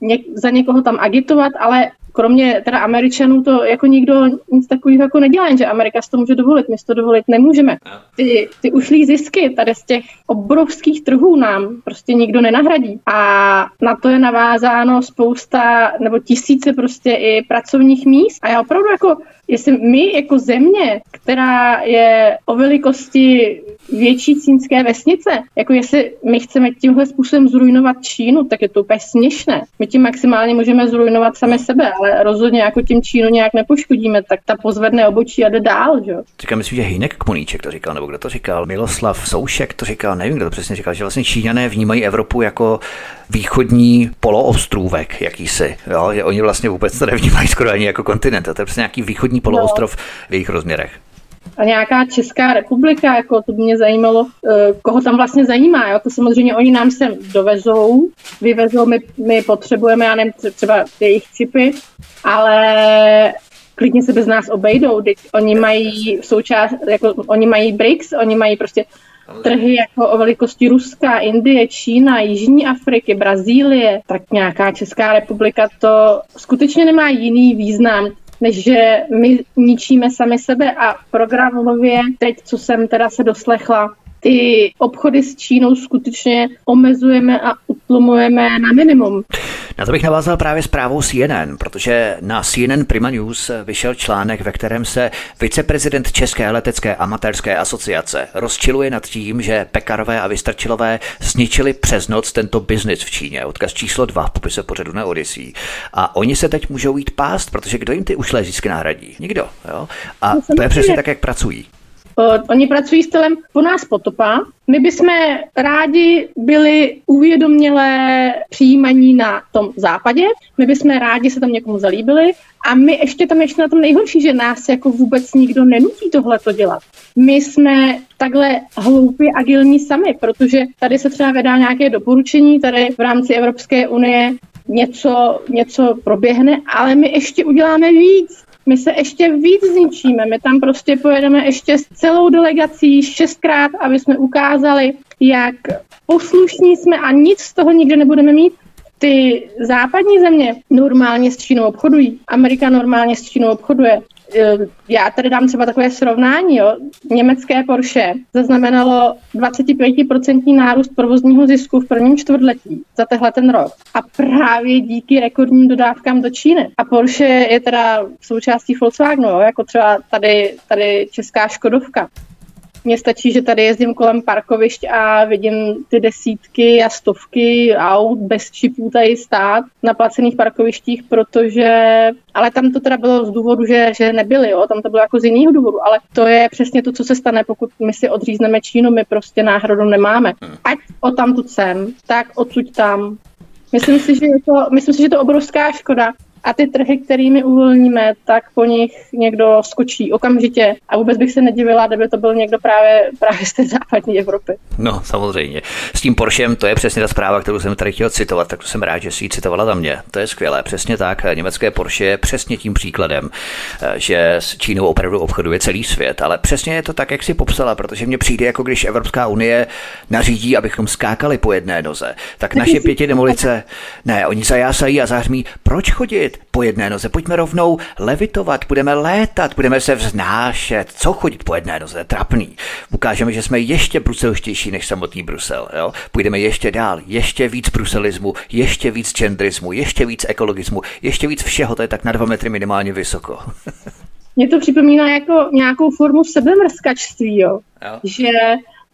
něk, za někoho tam agitovat, ale kromě teda Američanů to jako nikdo nic takového jako nedělá, že Amerika si to může dovolit, my si to dovolit nemůžeme. Ty, ty ušlý zisky tady z těch obrovských trhů nám prostě nikdo nenahradí. A na to je navázáno spousta nebo tisíce prostě i pracovních míst. A já opravdu jako jestli my jako země, která je o velikosti větší cínské vesnice, jako jestli my chceme tímhle způsobem zrujnovat Čínu, tak je to úplně směšné. My tím maximálně můžeme zrujnovat sami sebe, ale rozhodně jako tím Čínu nějak nepoškodíme, tak ta pozvedne obočí a jde dál, že? Říkám, myslím, že Hinek Kmoníček to říkal, nebo kdo to říkal, Miloslav Soušek to říkal, nevím, kdo to přesně říkal, že vlastně Číňané vnímají Evropu jako východní poloostrůvek jakýsi. Jo? Že oni vlastně vůbec to nevnímají skoro ani jako kontinent. To je prostě nějaký východní poloostrov no. v jejich rozměrech. A nějaká Česká republika, jako to by mě zajímalo, eh, koho tam vlastně zajímá. Jo? To samozřejmě oni nám sem dovezou, vyvezou, my, my potřebujeme, já nevím, třeba jejich čipy, ale klidně se bez nás obejdou. Teď oni mají součást, jako oni mají BRICS, oni mají prostě trhy jako o velikosti Ruska, Indie, Čína, Jižní Afriky, Brazílie, tak nějaká Česká republika to skutečně nemá jiný význam, že my ničíme sami sebe a programově teď, co jsem teda se doslechla, ty obchody s Čínou skutečně omezujeme a utlumujeme na minimum. Na to bych navázal právě zprávou CNN, protože na CNN Prima News vyšel článek, ve kterém se viceprezident České letecké amatérské asociace rozčiluje nad tím, že Pekarové a Vystrčilové zničili přes noc tento biznis v Číně. Odkaz číslo 2 v popise pořadu na Odyssey. A oni se teď můžou jít pást, protože kdo jim ty ušlé zisky nahradí? Nikdo. Jo? A to je přesně tak, jak pracují. Oni pracují stylem po nás potopa. My bychom rádi byli uvědomělé přijímaní na tom západě, my bychom rádi se tam někomu zalíbili a my ještě tam ještě na tom nejhorší, že nás jako vůbec nikdo nenutí tohle to dělat. My jsme takhle hloupě agilní sami, protože tady se třeba vydá nějaké doporučení, tady v rámci Evropské unie něco, něco proběhne, ale my ještě uděláme víc my se ještě víc zničíme. My tam prostě pojedeme ještě s celou delegací šestkrát, aby jsme ukázali, jak poslušní jsme a nic z toho nikdy nebudeme mít. Ty západní země normálně s Čínou obchodují. Amerika normálně s Čínou obchoduje. Eh, já tady dám třeba takové srovnání. Jo. Německé Porsche zaznamenalo 25% nárůst provozního zisku v prvním čtvrtletí za tehle ten rok. A právě díky rekordním dodávkám do Číny. A Porsche je teda součástí Volkswagenu, jo, jako třeba tady, tady česká Škodovka. Mně stačí, že tady jezdím kolem parkovišť a vidím ty desítky a stovky aut bez čipů tady stát na placených parkovištích, protože, ale tam to teda bylo z důvodu, že, že nebyly, jo? tam to bylo jako z jiného důvodu, ale to je přesně to, co se stane, pokud my si odřízneme Čínu, my prostě náhradu nemáme. Ať o tam tu sem, tak odsud tam. Myslím si, že je to, myslím si, že je to obrovská škoda, A ty trhy, kterými uvolníme, tak po nich někdo skočí okamžitě. A vůbec bych se nedivila, kdyby to byl někdo právě, právě z té západní Evropy. No, samozřejmě. S tím Porschem to je přesně ta zpráva, kterou jsem tady chtěl citovat, tak jsem rád, že si ji citovala za mě. To je skvělé, přesně tak. Německé Porsche je přesně tím příkladem, že s Čínou opravdu obchoduje celý svět. Ale přesně je to tak, jak si popsala, protože mně přijde, jako když Evropská unie nařídí, abychom skákali po jedné noze, tak naše pěti demolice, ne, oni zajásají a zahřmí, proč chodit po jedné noze? Pojďme rovnou levitovat, budeme létat, budeme se vznášet. Co chodit po jedné noze? Trapný. Ukážeme, že jsme ještě bruselštější než samotný Brusel. Jo? Půjdeme ještě dál, ještě víc bruselismu, ještě víc genderismu, ještě víc ekologismu, ještě víc všeho, to je tak na dva metry minimálně vysoko. (laughs) Mně to připomíná jako nějakou formu sebemrskačství, jo? jo. že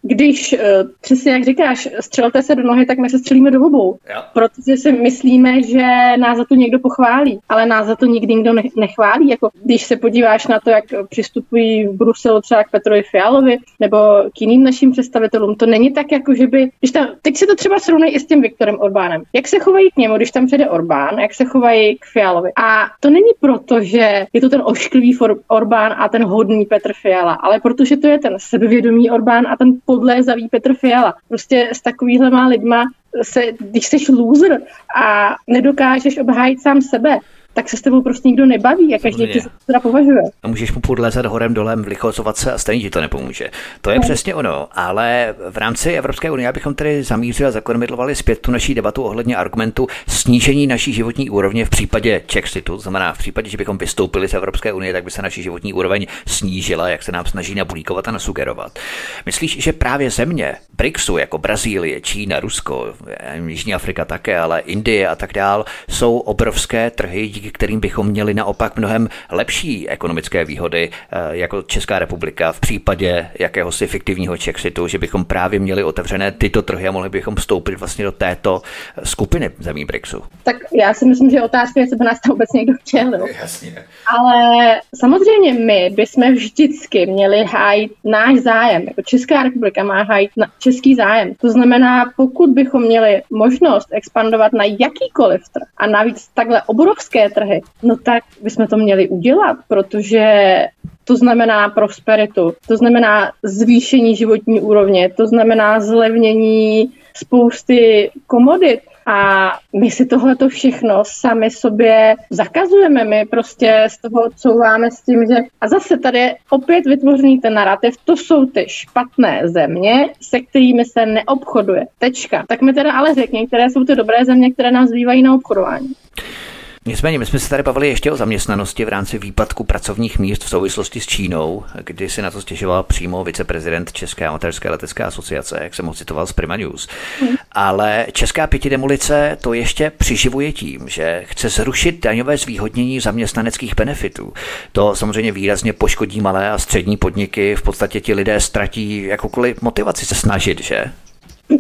když, eh, přesně jak říkáš, střelte se do nohy, tak my se střelíme do obou. Protože si myslíme, že nás za to někdo pochválí, ale nás za to nikdy nikdo nechválí. Jako když se podíváš na to, jak přistupují v Bruselu třeba k Petrovi Fialovi nebo k jiným našim představitelům, to není tak, jako že by... Když tam, teď se to třeba srovnej i s tím Viktorem Orbánem. Jak se chovají k němu, když tam přijde Orbán, jak se chovají k Fialovi. A to není proto, že je to ten ošklivý Orbán a ten hodný Petr Fiala, ale protože to je ten sebevědomý Orbán a ten podlézavý Petr Fiala. Prostě s takovýhlema lidma se, když jsi loser a nedokážeš obhájit sám sebe, tak se s tebou prostě nikdo nebaví a každý tě teda považuje. A můžeš mu podlézat horem dolem, vlichozovat se a stejně ti to nepomůže. To je no. přesně ono, ale v rámci Evropské unie, abychom tedy zamířili a zakonmitlovali zpět tu naší debatu ohledně argumentu snížení naší životní úrovně v případě Chexitu, znamená v případě, že bychom vystoupili z Evropské unie, tak by se naší životní úroveň snížila, jak se nám snaží nabulíkovat a nasugerovat. Myslíš, že právě země BRICSu, jako Brazílie, Čína, Rusko, Jižní Afrika také, ale Indie a tak dál, jsou obrovské trhy, díky kterým bychom měli naopak mnohem lepší ekonomické výhody eh, jako Česká republika v případě jakéhosi fiktivního Chexitu, že bychom právě měli otevřené tyto trhy a mohli bychom vstoupit vlastně do této eh, skupiny zemí BRICSu. Tak já si myslím, že otázka je, jestli by nás tam vůbec někdo chtěl. Jasně. Ale samozřejmě my bychom vždycky měli hájit náš zájem. Jako Česká republika má hájit na český zájem. To znamená, pokud bychom měli možnost expandovat na jakýkoliv trh a navíc takhle obrovské trhy, no tak bychom to měli udělat, protože to znamená prosperitu, to znamená zvýšení životní úrovně, to znamená zlevnění spousty komodit. A my si tohleto všechno sami sobě zakazujeme, my prostě z toho couváme s tím, že... A zase tady je opět vytvořený ten narrativ, to jsou ty špatné země, se kterými se neobchoduje. Tečka. Tak mi teda ale řekni, které jsou ty dobré země, které nás zbývají na obchodování. Nicméně, my jsme se tady bavili ještě o zaměstnanosti v rámci výpadku pracovních míst v souvislosti s Čínou, kdy si na to stěžoval přímo viceprezident České amatérské letecké asociace, jak jsem ho citoval z Prima News. Hmm. Ale Česká pětidemolice to ještě přiživuje tím, že chce zrušit daňové zvýhodnění zaměstnaneckých benefitů. To samozřejmě výrazně poškodí malé a střední podniky, v podstatě ti lidé ztratí jakoukoliv motivaci se snažit, že?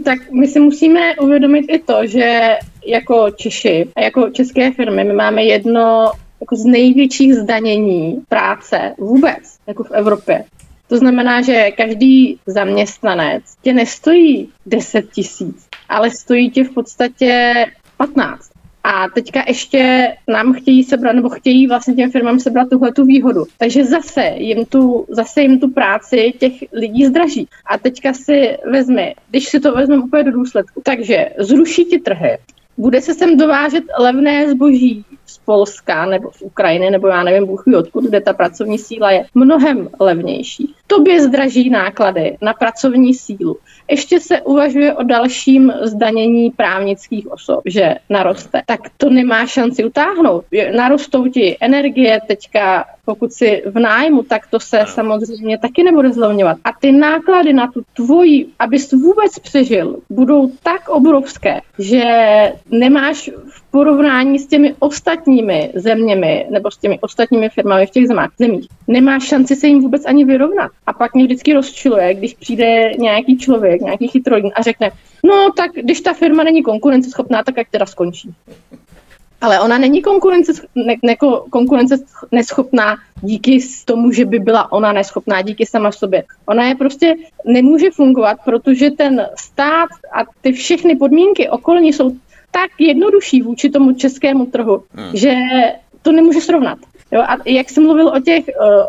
Tak my si musíme uvědomit i to, že jako Češi a jako české firmy my máme jedno jako z největších zdanění práce vůbec, jako v Evropě. To znamená, že každý zaměstnanec tě nestojí 10 tisíc, ale stojí tě v podstatě 15. A teďka ještě nám chtějí sebrat, nebo chtějí vlastně těm firmám sebrat tuhle tu výhodu. Takže zase jim, tu, zase jim tu práci těch lidí zdraží. A teďka si vezmi, když si to vezmeme úplně do důsledku, takže zruší ti trhy, bude se sem dovážet levné zboží z Polska nebo z Ukrajiny, nebo já nevím, bůh odkud, kde ta pracovní síla je mnohem levnější. Tobě zdraží náklady na pracovní sílu. Ještě se uvažuje o dalším zdanění právnických osob, že naroste. Tak to nemá šanci utáhnout. Narostou ti energie teďka, pokud si v nájmu, tak to se samozřejmě taky nebude zlevňovat. A ty náklady na tu tvoji, abys vůbec přežil, budou tak obrovské, že nemáš v porovnání s těmi ostatními zeměmi nebo s těmi ostatními firmami v těch zemích, nemáš šanci se jim vůbec ani vyrovnat. A pak mě vždycky rozčiluje, když přijde nějaký člověk, nějaký chytrolín a řekne, no tak když ta firma není konkurenceschopná, tak jak teda skončí. Ale ona není konkurence, ne, konkurence neschopná díky tomu, že by byla ona neschopná díky sama sobě. Ona je prostě nemůže fungovat, protože ten stát a ty všechny podmínky okolní jsou tak jednodušší vůči tomu českému trhu, hmm. že to nemůže srovnat. Jo, a jak jsem mluvil o, těch,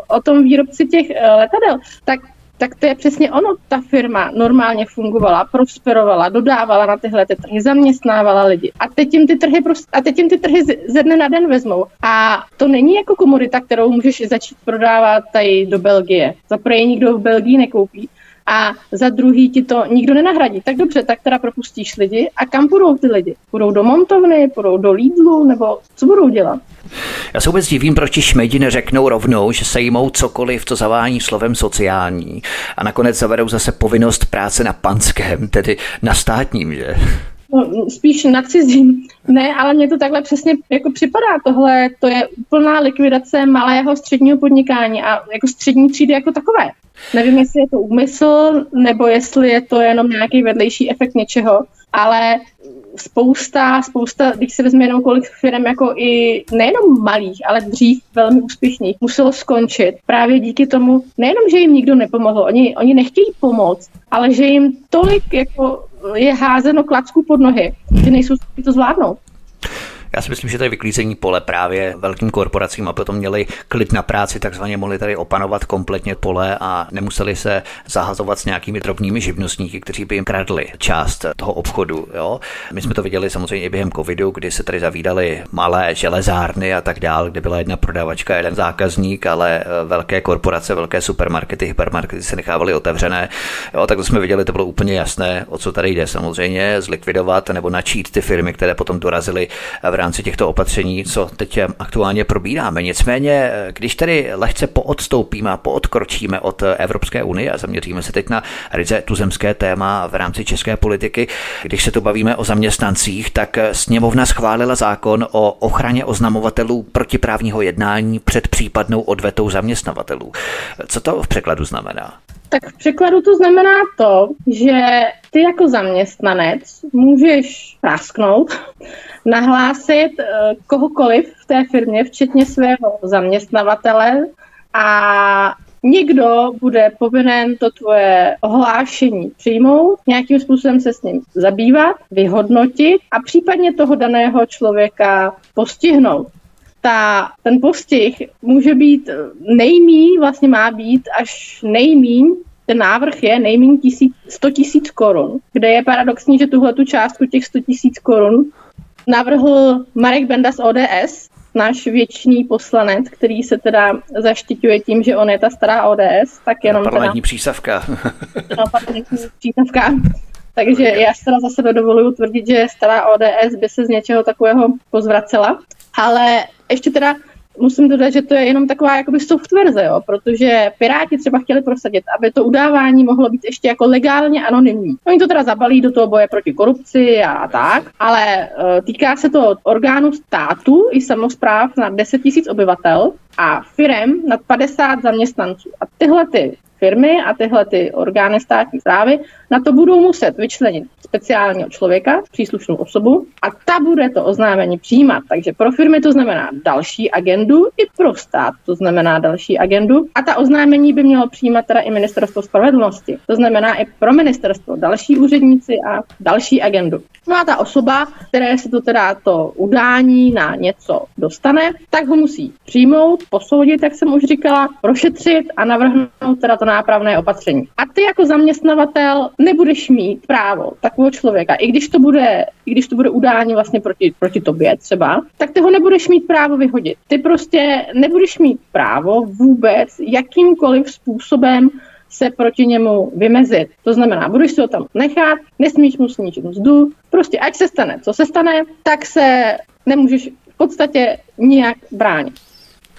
o tom výrobci těch letadel, tak tak to je přesně ono. Ta firma normálně fungovala, prosperovala, dodávala na tyhle ty trhy, zaměstnávala lidi. A teď jim ty trhy, prostě, a teď jim ty trhy ze dne na den vezmou. A to není jako komodita, kterou můžeš začít prodávat tady do Belgie. Za nikdo v Belgii nekoupí a za druhý ti to nikdo nenahradí. Tak dobře, tak teda propustíš lidi a kam budou ty lidi? Budou do montovny, budou do Lidlu nebo co budou dělat? Já se vůbec divím, proč ti šmejdi neřeknou rovnou, že se jmou cokoliv, to zavání slovem sociální a nakonec zavedou zase povinnost práce na panském, tedy na státním, že? No, spíš na cizím. Ne, ale mně to takhle přesně jako připadá. Tohle to je úplná likvidace malého středního podnikání a jako střední třídy jako takové. Nevím, jestli je to úmysl, nebo jestli je to jenom nějaký vedlejší efekt něčeho, ale spousta, spousta, když se vezme jenom kolik firm jako i nejenom malých, ale dřív velmi úspěšných, muselo skončit právě díky tomu, nejenom, že jim nikdo nepomohl, oni, oni nechtějí pomoct, ale že jim tolik jako je házeno klacku pod nohy, že nejsou schopni to zvládnout. Já si myslím, že to je vyklízení pole právě velkým korporacím, aby potom měli klid na práci, takzvaně mohli tady opanovat kompletně pole a nemuseli se zahazovat s nějakými drobnými živnostníky, kteří by jim kradli část toho obchodu. Jo? My jsme to viděli samozřejmě i během covidu, kdy se tady zavídali malé železárny a tak dál, kde byla jedna prodavačka, jeden zákazník, ale eh, velké korporace, velké supermarkety, hypermarkety se nechávaly otevřené. Jo, tak to jsme viděli, to bylo úplně jasné, o co tady jde samozřejmě, zlikvidovat nebo načít ty firmy, které potom dorazily v rámci těchto opatření, co teď aktuálně probíráme. Nicméně, když tedy lehce poodstoupíme a poodkročíme od Evropské unie a zaměříme se teď na ryze tuzemské téma v rámci české politiky, když se tu bavíme o zaměstnancích, tak sněmovna schválila zákon o ochraně oznamovatelů protiprávního jednání před případnou odvetou zaměstnavatelů. Co to v překladu znamená? Tak v překladu to znamená to, že ty jako zaměstnanec můžeš prasknout, (laughs) nahlásit eh, kohokoliv v té firmě, včetně svého zaměstnavatele a někdo bude povinen to tvoje ohlášení přijmout, nějakým způsobem se s ním zabývat, vyhodnotit a případně toho daného člověka postihnout ta, ten postih může být nejmí, vlastně má být až nejmíň, ten návrh je nejméně 100 tisíc korun, kde je paradoxní, že tuhle tu částku těch 100 tisíc korun navrhl Marek Benda z ODS, náš věčný poslanec, který se teda zaštiťuje tím, že on je ta stará ODS, tak jenom parlamentní teda... přísavka. (laughs) no, parlamentní přísavka. Takže já se teda za sebe dovoluju tvrdit, že stará ODS by se z něčeho takového pozvracela. Ale ještě teda musím dodat, že to je jenom taková jakoby softverze, jo, protože Piráti třeba chtěli prosadit, aby to udávání mohlo být ještě jako legálně anonymní. Oni to teda zabalí do toho boje proti korupci a tak, ale uh, týká se to orgánů státu i samozpráv na 10 000 obyvatel a firem nad 50 zaměstnanců. A tyhle ty firmy a tyhle ty orgány státní zprávy na to budou muset vyčlenit speciálního člověka, příslušnou osobu a ta bude to oznámení přijímat. Takže pro firmy to znamená další agendu, i pro stát to znamená další agendu a ta oznámení by mělo přijímat teda i ministerstvo spravedlnosti. To znamená i pro ministerstvo další úředníci a další agendu. No a ta osoba, které se to teda to udání na něco dostane, tak ho musí přijmout, posoudit, jak jsem už říkala, prošetřit a navrhnout teda to nápravné opatření. A ty jako zaměstnavatel nebudeš mít právo takového člověka, i když to bude, i když to bude udání vlastně proti, proti tobě třeba, tak ty ho nebudeš mít právo vyhodit. Ty prostě nebudeš mít právo vůbec jakýmkoliv způsobem se proti němu vymezit. To znamená, budeš si ho tam nechat, nesmíš mu snížit mzdu, prostě ať se stane, co se stane, tak se nemůžeš v podstatě nijak bránit.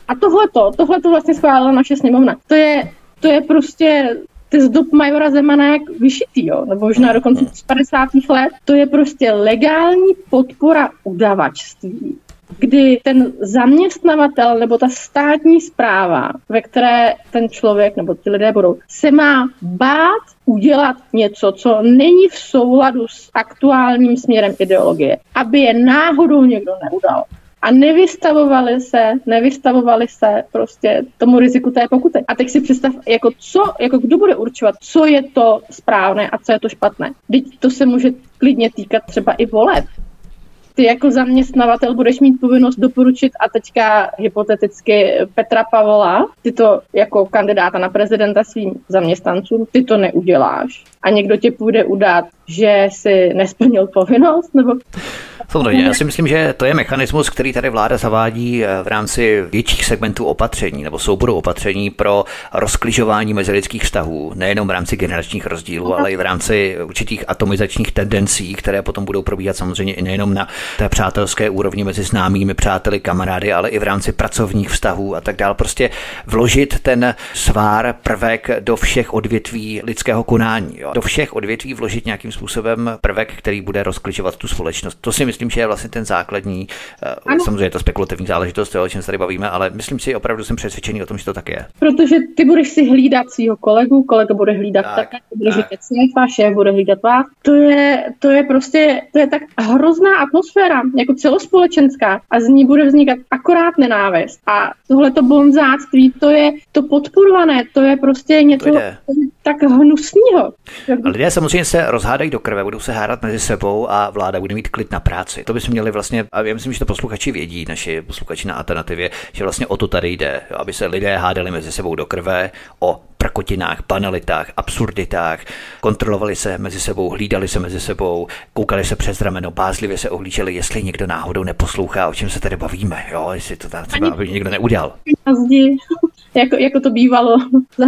A tohleto, tohleto vlastně schválila naše sněmovna. To je, to je prostě ty z dob Majora Zemana jak vyšitý, jo, nebo možná dokonce z 50. let. To je prostě legální podpora udavačství kdy ten zaměstnavatel nebo ta státní zpráva, ve které ten člověk nebo ty lidé budou, se má bát udělat něco, co není v souladu s aktuálním směrem ideologie, aby je náhodou někdo neudal a nevystavovali se, nevystavovali se prostě tomu riziku té pokuty. A teď si představ, jako co, jako kdo bude určovat, co je to správné a co je to špatné. Teď to se může klidně týkat třeba i voleb. Ty jako zaměstnavatel budeš mít povinnost doporučit a teďka hypoteticky Petra Pavola, ty to jako kandidáta na prezidenta svým zaměstnancům, ty to neuděláš. A někdo tě půjde udat, že si nesplnil povinnost, nebo Samozřejmě, já si myslím, že to je mechanismus, který tady vláda zavádí eh, v rámci větších segmentů opatření nebo souboru opatření pro rozkližování mezilidských vztahů, nejenom v rámci generačních rozdílů, ale i v rámci určitých atomizačních tendencí, které potom budou probíhat samozřejmě i nejenom na té přátelské úrovni mezi známými přáteli, kamarády, ale i v rámci pracovních vztahů a tak dále. Prostě vložit ten svár prvek do všech odvětví lidského konání. Jo. Do všech odvětví vložit nějakým způsobem prvek, který bude rozkližovat tu společnost. To si myslím, že je vlastně ten základní. Eh, ano. Samozřejmě je to spekulativní záležitost, o čem se tady bavíme, ale myslím si, opravdu jsem přesvědčený o tom, že to tak je. Protože ty budeš si hlídat svého kolegu, kolega bude hlídat tak, také, bude hlídat šéf, šéf bude hlídat vás. To je, to je prostě, to je tak hrozná atmosféra, jako celospolečenská a z ní bude vznikat akorát nenávist. A tohle to bonzáctví, to je to podporované, to je prostě něco tak hnusného. A lidé samozřejmě se rozhádají do krve, budou se hádat mezi sebou a vláda bude mít klid na práci. To bychom měli vlastně, a já myslím, že to posluchači vědí, naši posluchači na alternativě, že vlastně o to tady jde, aby se lidé hádali mezi sebou do krve o prkotinách, banalitách, absurditách, kontrolovali se mezi sebou, hlídali se mezi sebou, koukali se přes rameno, bázlivě se ohlíželi, jestli někdo náhodou neposlouchá, o čem se tady bavíme, jo, jestli to tam třeba, aby někdo neudělal. (laughs) Jako, jako to bývalo za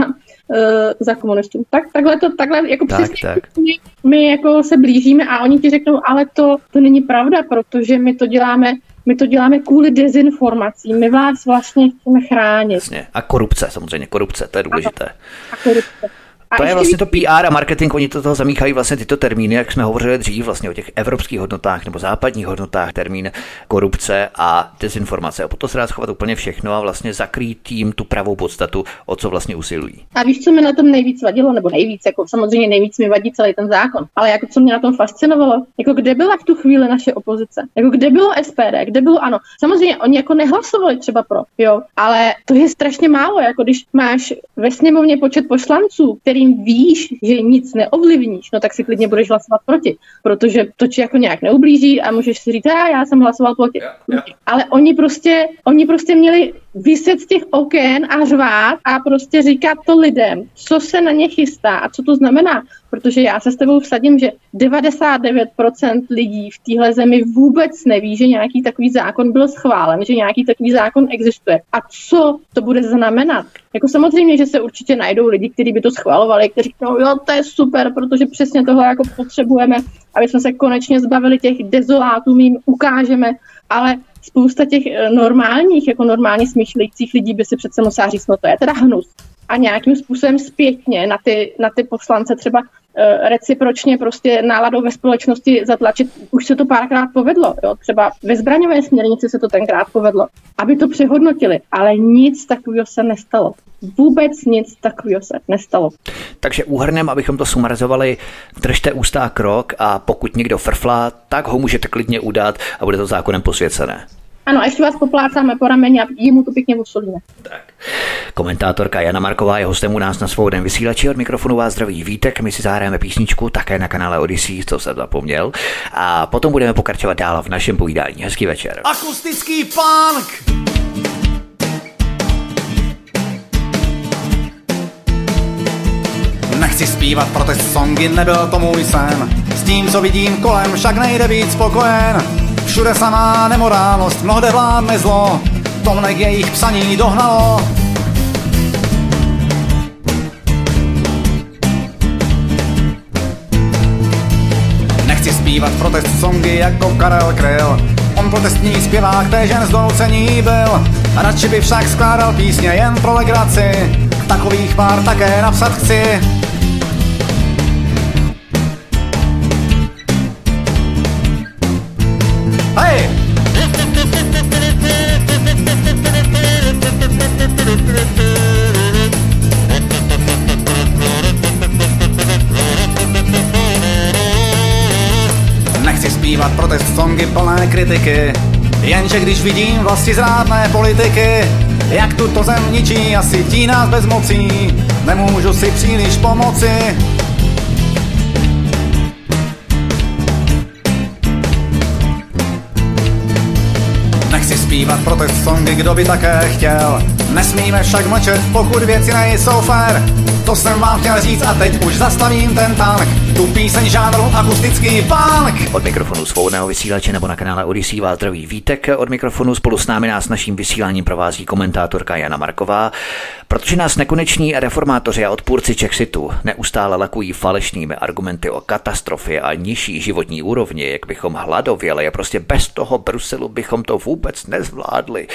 Eh, za komunistů. Tak, takhle to, takhle, jako tak, přesně, tak. My, my jako se blížíme a oni ti řeknou, ale to, to není pravda, protože my to děláme my to děláme kvůli dezinformacím. My vás vlastně chceme chránit. Jasně. A korupce, samozřejmě, korupce, to je důležité. A korupce. A to je vlastně to PR a marketing, oni to toho zamíchají vlastně tyto termíny, jak jsme hovořili dřív, vlastně o těch evropských hodnotách nebo západních hodnotách, termín korupce a dezinformace. A potom se dá schovat úplně všechno a vlastně zakrýt tím tu pravou podstatu, o co vlastně usilují. A víš, co mi na tom nejvíc vadilo, nebo nejvíc, jako samozřejmě nejvíc mi vadí celý ten zákon, ale jako co mě na tom fascinovalo, jako kde byla v tu chvíli naše opozice, jako kde bylo SPD, kde bylo ano. Samozřejmě oni jako nehlasovali třeba pro, jo, ale to je strašně málo, jako když máš ve sněmovně počet poslanců, který kterým víš, že nic neovlivníš, no tak si klidně budeš hlasovat proti, protože to ti jako nějak neublíží a můžeš si říct, a já jsem hlasoval proti. Yeah, yeah. Ale oni prostě, oni prostě měli vyset z těch oken a řvát a prostě říkat to lidem, co se na ně chystá a co to znamená. Protože já se s tebou vsadím, že 99% lidí v téhle zemi vůbec neví, že nějaký takový zákon byl schválen, že nějaký takový zákon existuje. A co to bude znamenat? Jako samozřejmě, že se určitě najdou lidi, kteří by to schvalovali, kteří říkají, jo, to je super, protože přesně tohle jako potřebujeme, aby jsme se konečně zbavili těch dezolátů, my jim ukážeme, ale spousta těch eh, normálních, jako normálně smýšlejících lidí by si přece musela říct, no to je teda hnus. A nějakým způsobem zpětně na ty, na ty poslance třeba recipročně prostě náladou ve společnosti zatlačit. Už se to párkrát povedlo. Jo? Třeba ve zbraňové směrnici se to tenkrát povedlo, aby to přehodnotili. Ale nic takového se nestalo. Vůbec nic takového se nestalo. Takže úhrnem, abychom to sumarizovali, držte ústá krok a pokud někdo frflá, tak ho můžete klidně udat a bude to zákonem posvěcené. Ano, a ještě vás poplácáme po rameni a jemu to pěkně usolíme. Tak. Komentátorka Jana Marková je hostem u nás na svobodném vysílači. Od mikrofonu vás zdraví Vítek. My si zahrajeme písničku také na kanále Odyssey, co jsem zapomněl. A potom budeme pokračovat dál v našem povídání. Hezký večer. Akustický punk! Nechci zpívat protest songy, nebyl to můj sen. S tím, co vidím kolem, však nejde víc spokojen. Všude samá nemorálnost, mnohde vládne zlo. Tomnek jejich psaní dohnalo. Nechci zpívat protest songy jako Karel Kryl. On protestní zpěvák téžen zdoucení byl. Radši by však skládal písně jen pro legraci. Takových pár také napsat chci. Zpívat protest songy plné kritiky, jenže když vidím vlasti zrádné politiky, jak tuto zem ničí a sytí nás bez mocí, nemůžu si příliš pomoci. zpívat protest songy, kdo by také chtěl. Nesmíme však mlčet, pokud věci nejsou fér. To jsem vám chtěl říct a teď už zastavím ten tank. Tu píseň žádnou akustický punk. Od mikrofonu svobodného vysílače nebo na kanále Odisí vás zdraví Vítek. Od mikrofonu spolu s námi nás naším vysíláním provází komentátorka Jana Marková. Protože nás nekoneční reformátoři a odpůrci Čexitu neustále lakují falešnými argumenty o katastrofě a nižší životní úrovni, jak bychom hladověli a prostě bez toho Bruselu bychom to vůbec nezvládli,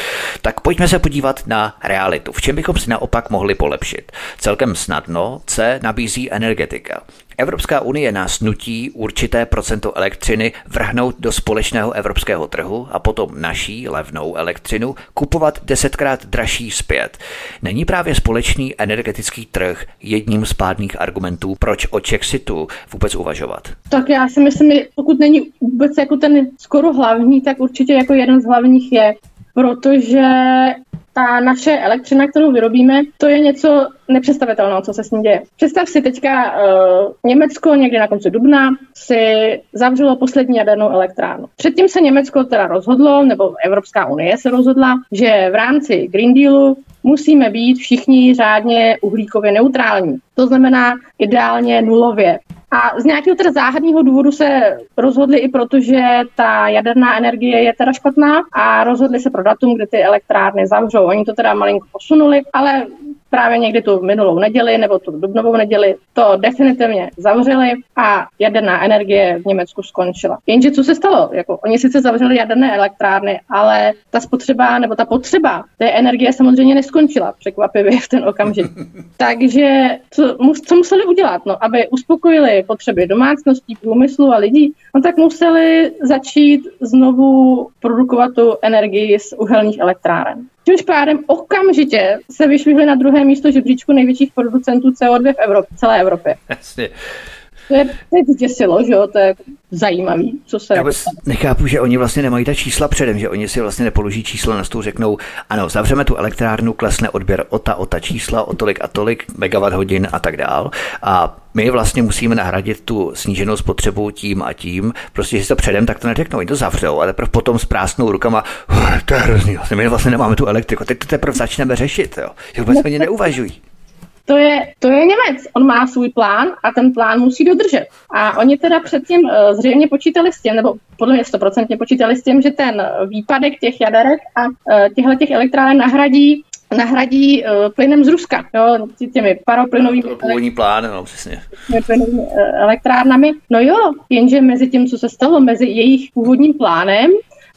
tak pojďme se podívat na realitu. V čem bychom si naopak mohli polepšit? Celkem snadno C nabízí energetika. Evropská unie nás nutí určité procento elektřiny vrhnout do společného evropského trhu a potom naší levnou elektřinu kupovat desetkrát dražší zpět. Není právě společný energetický trh jedním z pádných argumentů, proč o Chexitu vůbec uvažovat? Tak já si myslím, že pokud není vůbec jako ten skoro hlavní, tak určitě jako jeden z hlavních je, protože ta naše elektřina, kterou vyrobíme, to je něco nepředstavitelného, co se s ní děje. Představ si teďka uh, Německo někdy na konci dubna si zavřelo poslední jadernou elektrárnu. Předtím se Německo teda rozhodlo, nebo Evropská unie se rozhodla, že v rámci Green Dealu musíme být všichni řádně uhlíkově neutrální. To znamená ideálně nulově. A z nějakého teda záhadného důvodu se rozhodli i proto, že ta jaderná energie je teda špatná a rozhodli se pro datum, kdy ty elektrárny zavřou. Oni to teda malinko posunuli, ale právě někdy tu minulou neděli nebo tu dubnovou neděli to definitivně zavřeli a jaderná energie v Německu skončila. Jenže co se stalo? Jako, oni sice zavřeli jaderné elektrárny, ale ta spotřeba nebo ta potřeba té energie samozřejmě neskončila překvapivě v ten okamžik. (laughs) Takže co, co museli udělat? No, aby uspokojili potřeby domácností, průmyslu a lidí, no tak museli začít znovu produkovat tu energii z uhelných elektráren. Čímž pádem okamžitě se vyšvihli na druhé místo žebříčku největších producentů CO2 v Evropě, celé Evropě. Jasně. To je, to je děsilo, že jo, to je zajímavý, co se... Já vůbec nechápu, že oni vlastně nemají ta čísla předem, že oni si vlastně nepoloží čísla na stůl, řeknou, ano, zavřeme tu elektrárnu, klesne odběr o ta, o ta čísla, o tolik a tolik megawatt hodin a tak dál. A my vlastně musíme nahradit tu sníženou spotřebu tím a tím. Prostě, když to předem, tak to neřeknou, to zavřou, ale teprve potom s prázdnou rukama, to je hrozný, vlastně my vlastně nemáme tu elektriku, teď to teprve začneme řešit, jo. že vůbec oni neuvažují to je, to je Němec. On má svůj plán a ten plán musí dodržet. A oni teda předtím uh, zřejmě počítali s tím, nebo podle mě stoprocentně počítali s tím, že ten výpadek těch jaderek a uh, těchto těch elektráren nahradí nahradí uh, plynem z Ruska, jo, těmi paroplynovými to původní plán, no, přesně. Plynovými uh, elektrárnami. No jo, jenže mezi tím, co se stalo, mezi jejich původním plánem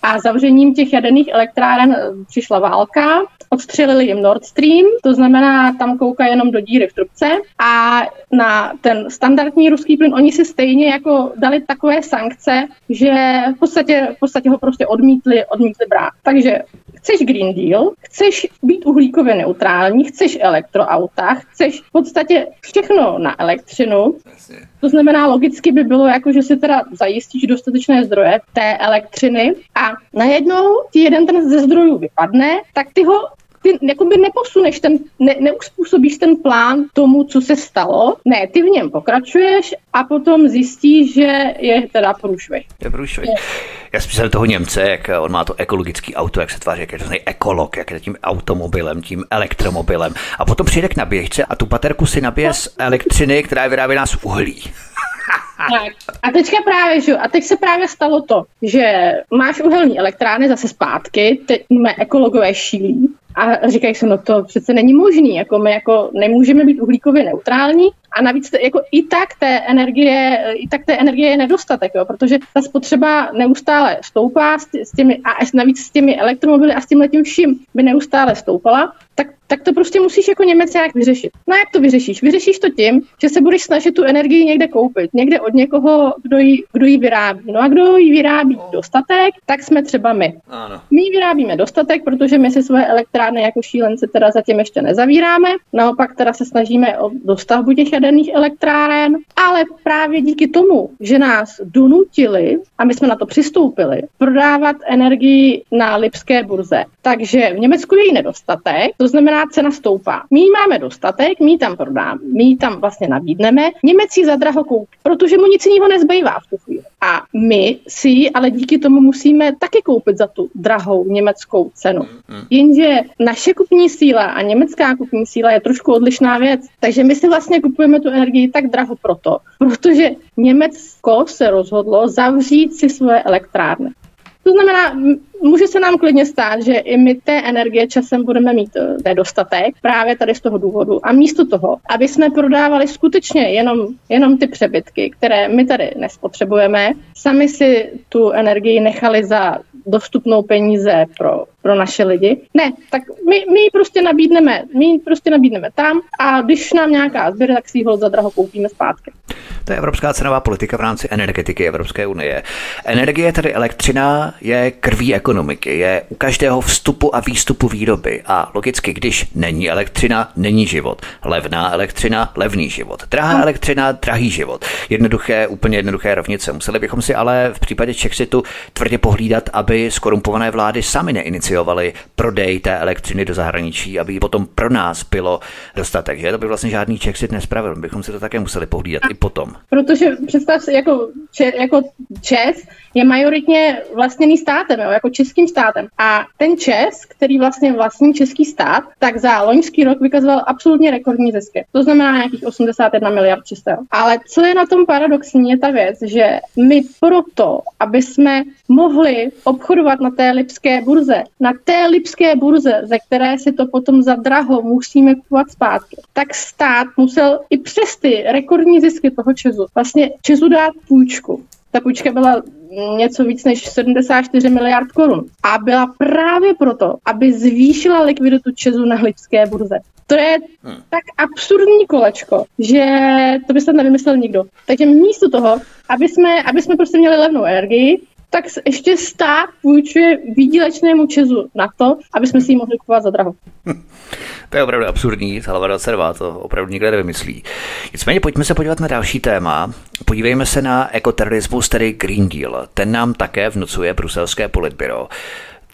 a zavřením těch jaderných elektráren přišla válka, odstřelili jim Nord Stream, to znamená, tam kouká jenom do díry v trubce a na ten standardní ruský plyn oni si stejně jako dali takové sankce, že v podstatě, v podstatě ho prostě odmítli, odmítli brát. Takže chceš Green Deal, chceš být uhlíkově neutrální, chceš elektroauta, chceš v podstatě všechno na elektřinu. To znamená, logicky by bylo jako, že si teda zajistíš dostatečné zdroje té elektřiny a najednou ti jeden ten ze zdrojů vypadne, tak ty ho ty jakoby neposuneš ten, ne, neuspůsobíš ten plán tomu, co se stalo. Ne, ty v něm pokračuješ a potom zjistíš, že je teda průšvih. Je průšvih. Já spíš toho Němce, jak on má to ekologický auto, jak se tváří, jak je to ekolog, jak je tím automobilem, tím elektromobilem. A potom přijde k naběžce a tu baterku si nabije z elektřiny, která je vyráběná z uhlí. Tak. A teďka právě, že, a teď se právě stalo to, že máš uhelní elektrárny zase zpátky, teď mé ekologové šílí a říkají se, no to přece není možný, jako my jako nemůžeme být uhlíkově neutrální a navíc jako i tak té energie, i tak té energie je nedostatek, jo, protože ta spotřeba neustále stoupá s, těmi, a navíc s těmi elektromobily a s tím letím vším by neustále stoupala, tak, tak to prostě musíš jako Němec nějak vyřešit. No jak to vyřešíš? Vyřešíš to tím, že se budeš snažit tu energii někde koupit, někde od někoho, kdo ji, kdo ji vyrábí. No a kdo ji vyrábí dostatek, tak jsme třeba my. Ano. My ji vyrábíme dostatek, protože my si svoje elektrárny jako šílenci teda zatím ještě nezavíráme. Naopak teda se snažíme o dostavbu těch jaderných elektráren, ale právě díky tomu, že nás donutili, a my jsme na to přistoupili, prodávat energii na Lipské burze. Takže v Německu je jí nedostatek, to znamená, znamená, cena stoupá. My máme dostatek, my tam prodáme, my tam vlastně nabídneme, Němec ji za draho koupí, protože mu nic jiného nezbývá v tu chvíli. A my si ji ale díky tomu musíme taky koupit za tu drahou německou cenu. Jenže naše kupní síla a německá kupní síla je trošku odlišná věc. Takže my si vlastně kupujeme tu energii tak draho proto, protože Německo se rozhodlo zavřít si svoje elektrárny. To znamená, může se nám klidně stát, že i my té energie časem budeme mít eh, nedostatek právě tady z toho důvodu. A místo toho, aby jsme prodávali skutečně jenom, jenom ty přebytky, které my tady nespotřebujeme, sami si tu energii nechali za dostupnou peníze pro, pro naše lidi. Ne, tak my, my ji prostě nabídneme, my ji prostě nabídneme tam a když nám nějaká zbyde, tak si ji za draho koupíme zpátky. To je evropská cenová politika v rámci energetiky Evropské unie. Energie, tedy elektřina, je krví ekonomiky, je u každého vstupu a výstupu výroby a logicky, když není elektřina, není život. Levná elektřina, levný život. Drahá elektřina, drahý život. Jednoduché, úplně jednoduché rovnice. Museli bychom si ale v případě Chexitu tvrdě pohlídat, aby skorumpované vlády sami neiniciovaly prodej té elektřiny do zahraničí, aby potom pro nás bylo dostatek. Že? To by vlastně žádný Chexit nespravil. Bychom si to také museli pohlídat i potom. Protože představ si, jako, če, jako Čes je majoritně vlastněný státem, jo, jako českým státem. A ten Čes, který vlastně vlastní český stát, tak za loňský rok vykazoval absolutně rekordní zisky. To znamená nějakých 81 miliard čistého. Ale co je na tom paradoxní, je ta věc, že my proto, aby jsme mohli obchodovat na té lipské burze, na té lipské burze, ze které si to potom za draho musíme kupovat zpátky, tak stát musel i přes ty rekordní zisky toho Česu vlastně Česu dát půjčku. Ta půjčka byla něco víc než 74 miliard korun. A byla právě proto, aby zvýšila likviditu Česu na lipské burze. To je hmm. tak absurdní kolečko, že to by se nevymyslel nikdo. Takže místo toho, aby jsme, aby jsme prostě měli levnou energii, tak ještě stát půjčuje výdělečnému Česu na to, aby jsme si ji mohli kupovat za draho. (laughs) To je opravdu absurdní, Salvador Serva to opravdu nikdo nevymyslí. Nicméně pojďme se podívat na další téma. Podívejme se na ekoterorismus, tedy Green Deal. Ten nám také vnucuje bruselské politbyro.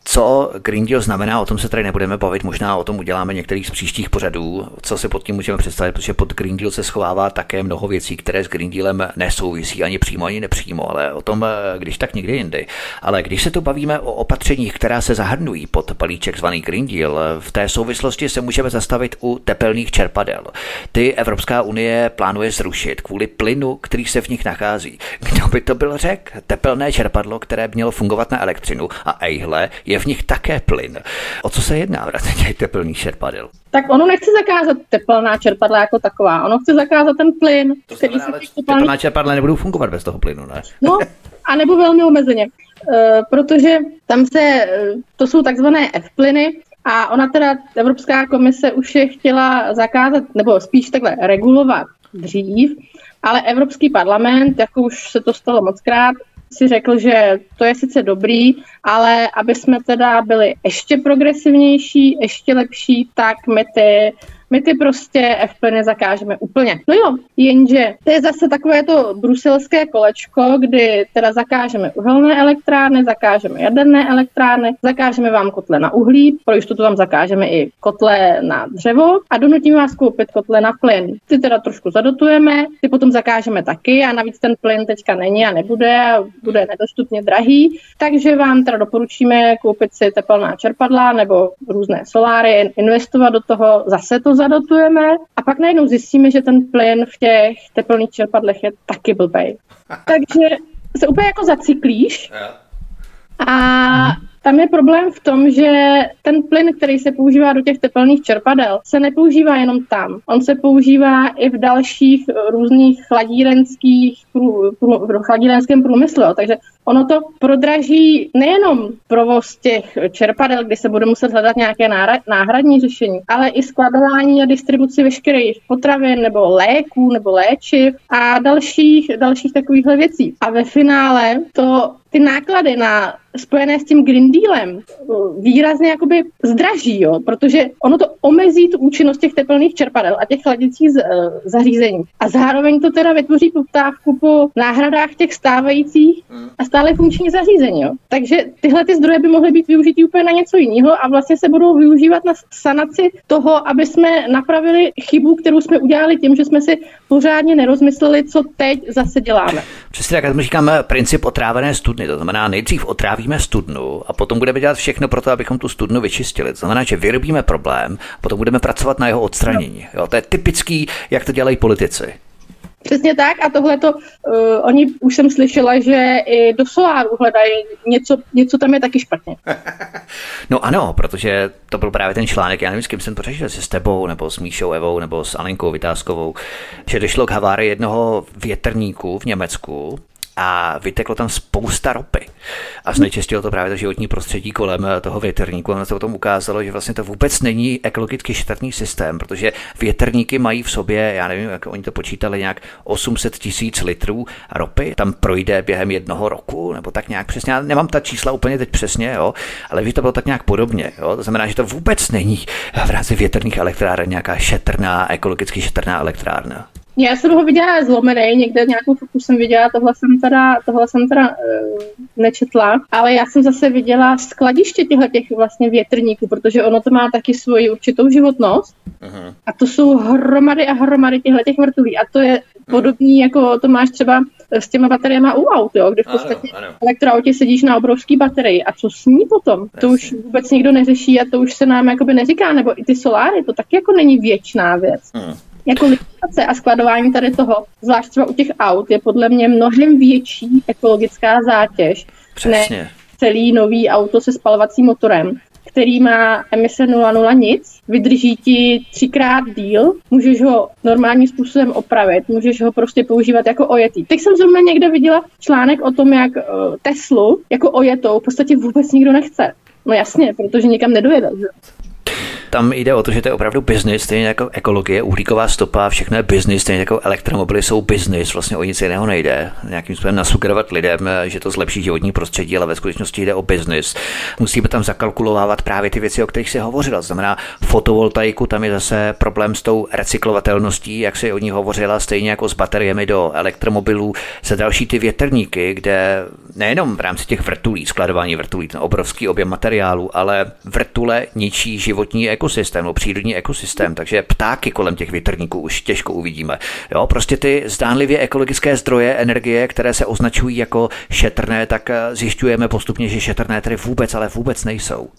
Co Green Deal znamená, o tom se tady nebudeme bavit, možná o tom uděláme některý z příštích pořadů, co si pod tím můžeme představit, protože pod Green Deal se schovává také mnoho věcí, které s Green Dealem nesouvisí ani přímo, ani nepřímo, ale o tom, když tak někdy jindy. Ale když se tu bavíme o opatřeních, která se zahrnují pod palíček zvaný Green Deal, v té souvislosti se můžeme zastavit u tepelných čerpadel. Ty Evropská unie plánuje zrušit kvůli plynu, který se v nich nachází. Kdo by to byl řek? Tepelné čerpadlo, které mělo fungovat na elektřinu a ejhle je v nich také plyn. O co se jedná v těch teplných čerpadel? Tak ono nechce zakázat teplná čerpadla jako taková, ono chce zakázat ten plyn. To který znamená, se teplná... teplná čerpadla nebudou fungovat bez toho plynu, ne? No, a nebo velmi omezeně. Uh, protože tam se, uh, to jsou takzvané F-plyny, a ona teda, Evropská komise už je chtěla zakázat, nebo spíš takhle regulovat dřív, ale Evropský parlament, jako už se to stalo mockrát, si řekl, že to je sice dobrý, ale aby jsme teda byli ještě progresivnější, ještě lepší, tak my ty my ty prostě FP nezakážeme úplně. No jo, jenže to je zase takové to bruselské kolečko, kdy teda zakážeme uhelné elektrárny, zakážeme jaderné elektrárny, zakážeme vám kotle na uhlí, pro jistotu vám zakážeme i kotle na dřevo a donutíme vás koupit kotle na plyn. Ty teda trošku zadotujeme, ty potom zakážeme taky a navíc ten plyn teďka není a nebude a bude nedostupně drahý, takže vám teda doporučíme koupit si tepelná čerpadla nebo různé soláry, investovat do toho, zase to zadotujeme a pak najednou zjistíme, že ten plyn v těch teplných čerpadlech je taky blbej. (laughs) Takže se úplně jako zacyklíš a tam je problém v tom, že ten plyn, který se používá do těch tepelných čerpadel, se nepoužívá jenom tam. On se používá i v dalších různých chladírenských, prů, chladírenském průmyslu. Takže ono to prodraží nejenom provoz těch čerpadel, kdy se bude muset hledat nějaké náhradní řešení, ale i skladování a distribuci veškerých potravin nebo léků nebo léčiv a dalších, dalších takovýchhle věcí. A ve finále to ty náklady na spojené s tím Green Dealem výrazně jakoby zdraží, jo, protože ono to omezí tu účinnost těch teplných čerpadel a těch chladicích uh, zařízení. A zároveň to teda vytvoří poptávku po náhradách těch stávajících a stále funkčních zařízení. Jo. Takže tyhle ty zdroje by mohly být využity úplně na něco jiného a vlastně se budou využívat na sanaci toho, aby jsme napravili chybu, kterou jsme udělali tím, že jsme si pořádně nerozmysleli, co teď zase děláme. Přesně tak, jak říkáme princip otrávené studny. To znamená, nejdřív otrávíme studnu a potom budeme dělat všechno pro to, abychom tu studnu vyčistili. To znamená, že vyrobíme problém, potom budeme pracovat na jeho odstranění. Jo, to je typický, jak to dělají politici. Přesně tak a tohle to, uh, oni už jsem slyšela, že i do soláru hledají něco, něco tam je taky špatně. (laughs) no ano, protože to byl právě ten článek, já nevím, s kým jsem to řešil, s tebou, nebo s Míšou Evou, nebo s Alenkou Vytázkovou, že došlo k havárii jednoho větrníku v Německu, a vyteklo tam spousta ropy. A znečistilo to právě to životní prostředí kolem eh, toho větrníku. A se o tom ukázalo, že vlastně to vůbec není ekologicky šetrný systém, protože větrníky mají v sobě, já nevím, jak oni to počítali, nějak 800 tisíc litrů ropy. Tam projde během jednoho roku, nebo tak nějak přesně. Já nemám ta čísla úplně teď přesně, jo, ale že to bylo tak nějak podobně. Jo. To znamená, že to vůbec není v rámci větrných elektráren nějaká šetrná, ekologicky šetrná elektrárna. Já jsem ho viděla zlomený, někde nějakou fotku jsem viděla, tohle jsem teda, tohle jsem teda uh, nečetla, ale já jsem zase viděla skladiště těchto těch vlastně větrníků, protože ono to má taky svoji určitou životnost uh-huh. a to jsou hromady a hromady těchto těch vrtulí a to je podobný, jako to máš třeba s těma bateriemi u aut, jo, kde v podstatě ano, ano. elektroautě sedíš na obrovský baterii a co s ní potom? Presně. To už vůbec nikdo neřeší a to už se nám jakoby neříká, nebo i ty soláry, to taky jako není věčná věc. Uh-huh jako likvidace a skladování tady toho, zvlášť třeba u těch aut, je podle mě mnohem větší ekologická zátěž Přesně. než celý nový auto se spalovacím motorem, který má emise 0,0 nic, vydrží ti třikrát díl, můžeš ho normálním způsobem opravit, můžeš ho prostě používat jako ojetý. Teď jsem zrovna někde viděla článek o tom, jak uh, Teslu jako ojetou v podstatě vůbec nikdo nechce. No jasně, protože nikam nedojede. Že? Tam jde o to, že to je opravdu business, stejně jako ekologie, uhlíková stopa, všechno je business, stejně jako elektromobily jsou business, vlastně o nic jiného nejde. Nějakým způsobem nasugerovat lidem, že to zlepší životní prostředí, ale ve skutečnosti jde o business. Musíme tam zakalkulovávat právě ty věci, o kterých se hovořila. Znamená fotovoltaiku, tam je zase problém s tou recyklovatelností, jak se o ní hovořila, stejně jako s bateriemi do elektromobilů, se další ty větrníky, kde nejenom v rámci těch vrtulí, skladování vrtulí, ten obrovský objem materiálu, ale vrtule ničí životní ekosystém, no přírodní ekosystém, takže ptáky kolem těch větrníků už těžko uvidíme. Jo, prostě ty zdánlivě ekologické zdroje energie, které se označují jako šetrné, tak eh, zjišťujeme postupně, že šetrné tedy vůbec, ale vůbec nejsou.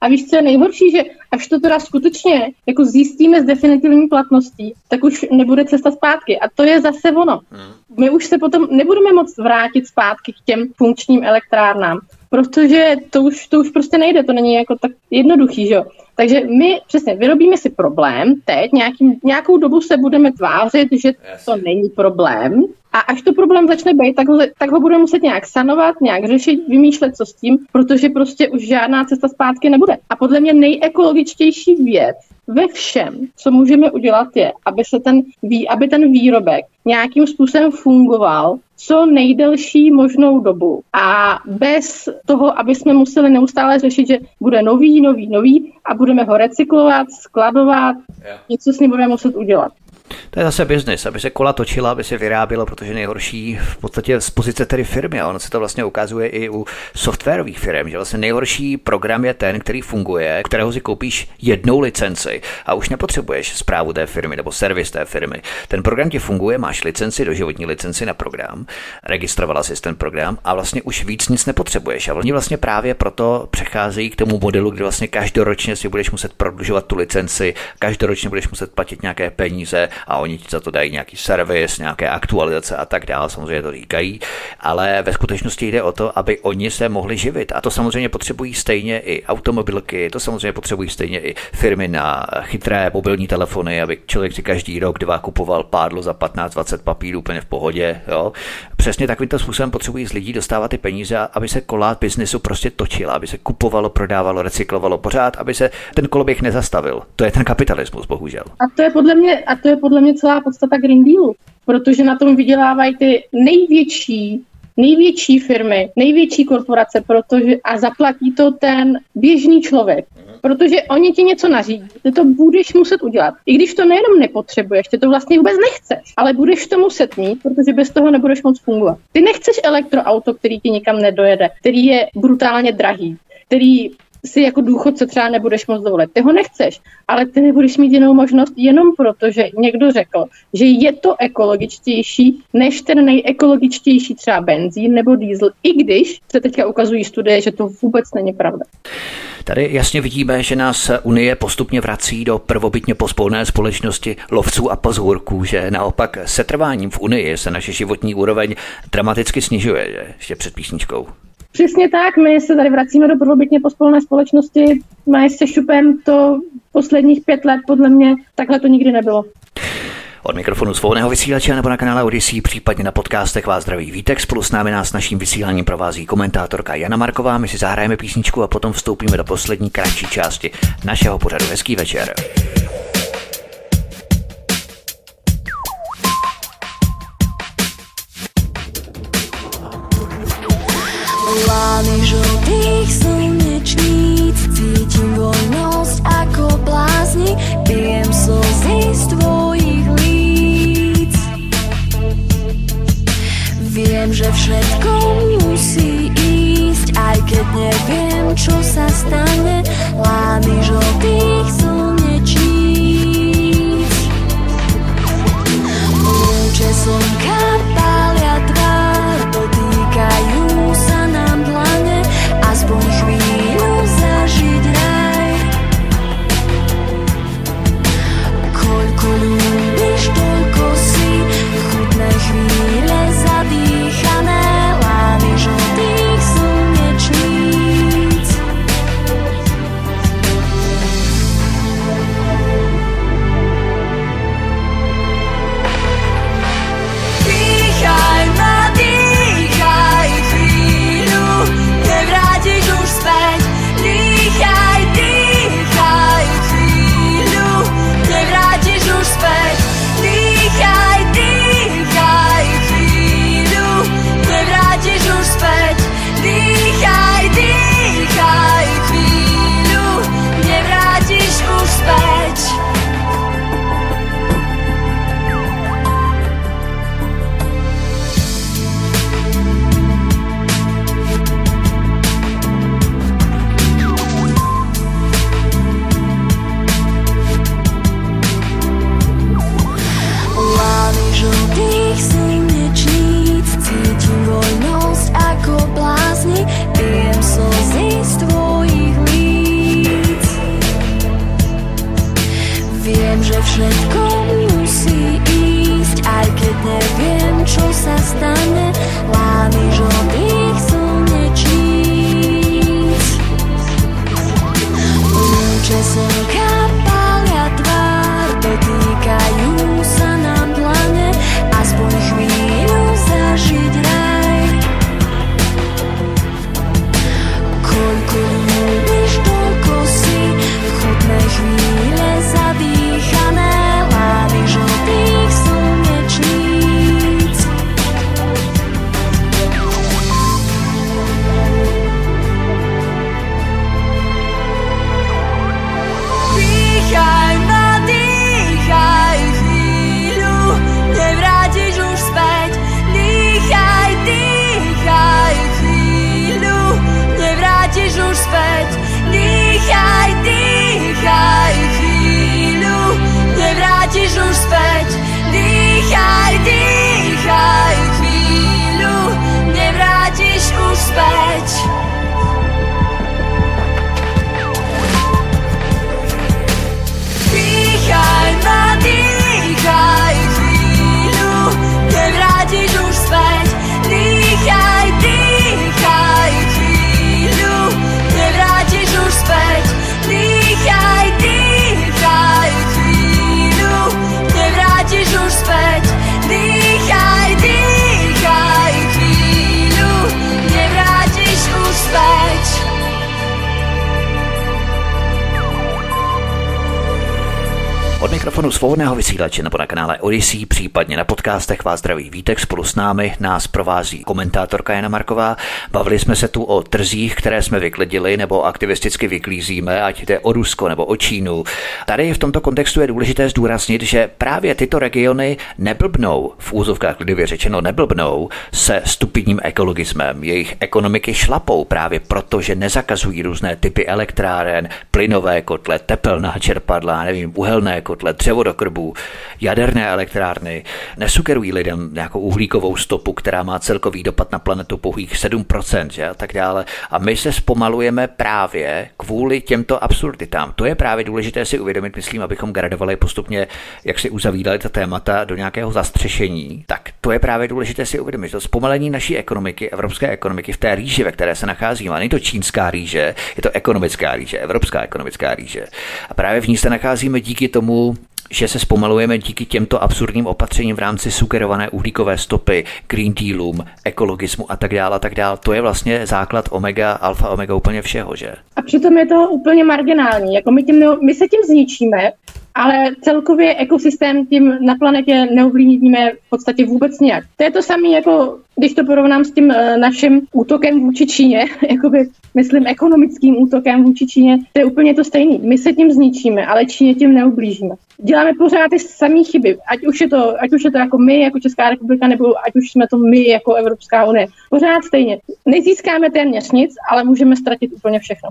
A víš, co je nejhorší, že až to teda skutečně jako zjistíme s definitivní platností, tak už nebude cesta zpátky. A to je zase ono. Hmm. My už se potom nebudeme moct vrátit zpátky k těm funkčním elektrárnám, protože to už, to už prostě nejde, to není jako tak jednoduchý, že jo. Takže my přesně vyrobíme si problém teď, nějaký, nějakou dobu se budeme tvářit, že to není problém a až to problém začne být, tak ho, tak ho budeme muset nějak sanovat, nějak řešit, vymýšlet, co s tím, protože prostě už žádná cesta zpátky nebude. A podle mě nejekologičtější věc ve všem, co můžeme udělat, je, aby se ten, aby ten výrobek nějakým způsobem fungoval co nejdelší možnou dobu. A bez toho, aby jsme museli neustále řešit, že bude nový, nový, nový a budeme ho recyklovat, skladovat, yeah. něco s ním budeme muset udělat. To je zase biznis, aby se kola točila, aby se vyrábělo, protože nejhorší v podstatě z pozice tedy firmy. A ono se to vlastně ukazuje i u softwarových firm, že vlastně nejhorší program je ten, který funguje, kterého si koupíš jednou licenci a už nepotřebuješ zprávu té firmy nebo servis té firmy. Ten program ti funguje, máš licenci, doživotní licenci na program, registrovala jsi ten program a vlastně už víc nic nepotřebuješ. A oni vlastně právě proto přecházejí k tomu modelu, kdy vlastně každoročně si budeš muset prodlužovat tu licenci, každoročně budeš muset platit nějaké peníze a oni ti za to dají nějaký servis, nějaké aktualizace a tak dále, samozřejmě to říkají, ale ve skutečnosti jde o to, aby oni se mohli živit a to samozřejmě potřebují stejně i automobilky, to samozřejmě potřebují stejně i firmy na chytré mobilní telefony, aby člověk si každý rok dva kupoval pádlo za 15-20 papírů úplně v pohodě. Jo? Přesně takovýmto způsobem potřebují z lidí dostávat ty peníze, aby se kolát biznesu prostě točila, aby se kupovalo, prodávalo, recyklovalo pořád, aby se ten koloběh nezastavil. To je ten kapitalismus, bohužel. A to je podle mě, a to je podle mě celá podstata Green Dealu, protože na tom vydělávají ty největší největší firmy, největší korporace, protože a zaplatí to ten běžný člověk. Protože oni ti něco nařídí, ty to budeš muset udělat. I když to nejenom nepotřebuješ, ty to vlastně vůbec nechceš, ale budeš to muset mít, protože bez toho nebudeš moc fungovat. Ty nechceš elektroauto, který ti nikam nedojede, který je brutálně drahý, který si jako důchodce třeba nebudeš moc dovolit. Ty ho nechceš, ale ty nebudeš mít jinou možnost jenom proto, že někdo řekl, že je to ekologičtější než ten nejekologičtější třeba benzín nebo diesel, i když se teďka ukazují studie, že to vůbec není pravda. Tady jasně vidíme, že nás Unie postupně vrací do prvobytně pospolné společnosti lovců a pozhůrků, že naopak setrváním v Unii se naše životní úroveň dramaticky snižuje, ještě před písničkou. Přesně tak, my se tady vracíme do prvobytně pospolné společnosti, mají se šupem to posledních pět let, podle mě takhle to nikdy nebylo. Od mikrofonu svobodného vysílače nebo na kanále Odyssey, případně na podcastech vás zdraví Vítek. Spolu s námi nás naším vysíláním provází komentátorka Jana Marková. My si zahrajeme písničku a potom vstoupíme do poslední kratší části našeho pořadu. Hezký večer. Lány žltých slnečníc Cítim voľnosť ako blázni Pijem slzy z tvojich líc. Viem, že všetko musí ísť Aj keď neviem, čo sa stane. Lány žltých podcastech vás zdraví Vítek. Spolu s námi nás provází komentátorka Jana Marková. Bavili jsme se tu o trzích, které jsme vyklidili nebo aktivisticky vyklízíme, ať jde o Rusko nebo o Čínu. Tady v tomto kontextu je důležité zdůraznit, že právě tyto regiony neblbnou, v úzovkách lidově řečeno neblbnou, se stupidním ekologismem. Jejich ekonomiky šlapou právě proto, že nezakazují různé typy elektráren, plynové kotle, tepelná čerpadla, nevím, uhelné kotle, dřevodokrbů, jaderné elektrárny, nesugerují lidem nějakou uhlíkovou stopu, která má celkový dopad na planetu pouhých 7%, že, a tak dále. A my se zpomalujeme právě kvůli těmto absurditám. To je právě důležité si uvědomit, myslím, abychom gradovali postupně, jak si uzavírali ta témata do nějakého zastřešení. Tak to je právě důležité si uvědomit. To zpomalení naší ekonomiky, evropské ekonomiky v té rýži, ve které se nacházíme. Není to čínská rýže, je to ekonomická rýže, evropská ekonomická rýže. A právě v ní se nacházíme díky tomu, že se zpomalujeme díky těmto absurdním opatřením v rámci sugerované uhlíkové stopy, Green Dealům, ekologismu a tak dále, tak dále. To je vlastně základ omega, alfa, omega úplně všeho, že? A přitom je to úplně marginální. Jako my, tím, my se tím zničíme, ale celkově ekosystém tím na planetě neovlivníme v podstatě vůbec nějak. To je to samé, jako když to porovnám s tím eh, naším útokem vůči Číně, (laughs) jakoby, myslím ekonomickým útokem vůči Číně, to je úplně to stejné. My se tím zničíme, ale Číně tím neublížíme. Děláme pořád ty samé chyby, ať už, je to, ať už je to jako my, jako Česká republika, nebo ať už jsme to my, jako Evropská unie. Pořád stejně. Nezískáme téměř nic, ale můžeme ztratit úplně všechno.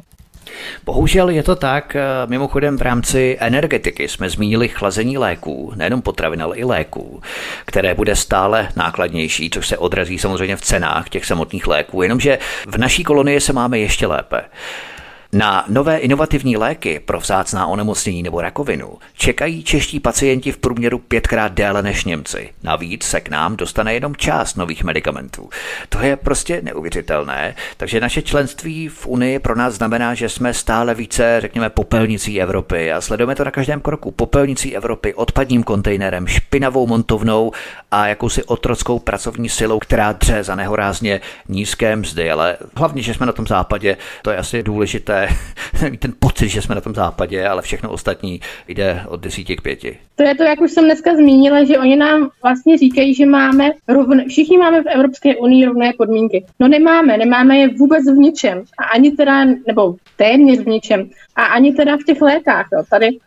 Bohužel je to tak, eh, mimochodem v rámci energetiky jsme zmínili chlazení léků, nejenom potravin, ale i léků, které bude stále nákladnější, což se odrazí samozřejmě v cenách těch samotných léků, jenomže v naší kolonii se máme ještě lépe. Na nové inovativní léky pro vzácná onemocnění nebo rakovinu čekají čeští pacienti v průměru pětkrát déle než Němci. Navíc se k nám dostane jenom část nových medicamentů. To je prostě neuvěřitelné, takže naše členství v Unii pro nás znamená, že jsme stále více, řekněme, popelnicí Evropy a sledujeme to na každém kroku. Popelnicí Evropy, odpadním kontejnerem, špinavou montovnou a jakousi otrockou pracovní silou, která dře za nehorázně nízké mzdy, ale hlavně, že jsme na tom západě, to je asi důležité (laughs) ten pocit, že jsme na tom západě, ale všechno ostatní jde od desíti k pěti. To je to, jak už jsem dneska zmínila, že oni nám vlastně říkají, že máme rovné, všichni máme v Evropské unii rovné podmínky. No nemáme, nemáme je vůbec v ničem. A ani teda, nebo téměř v ničem. A ani teda v těch lékách. Jo. Tady,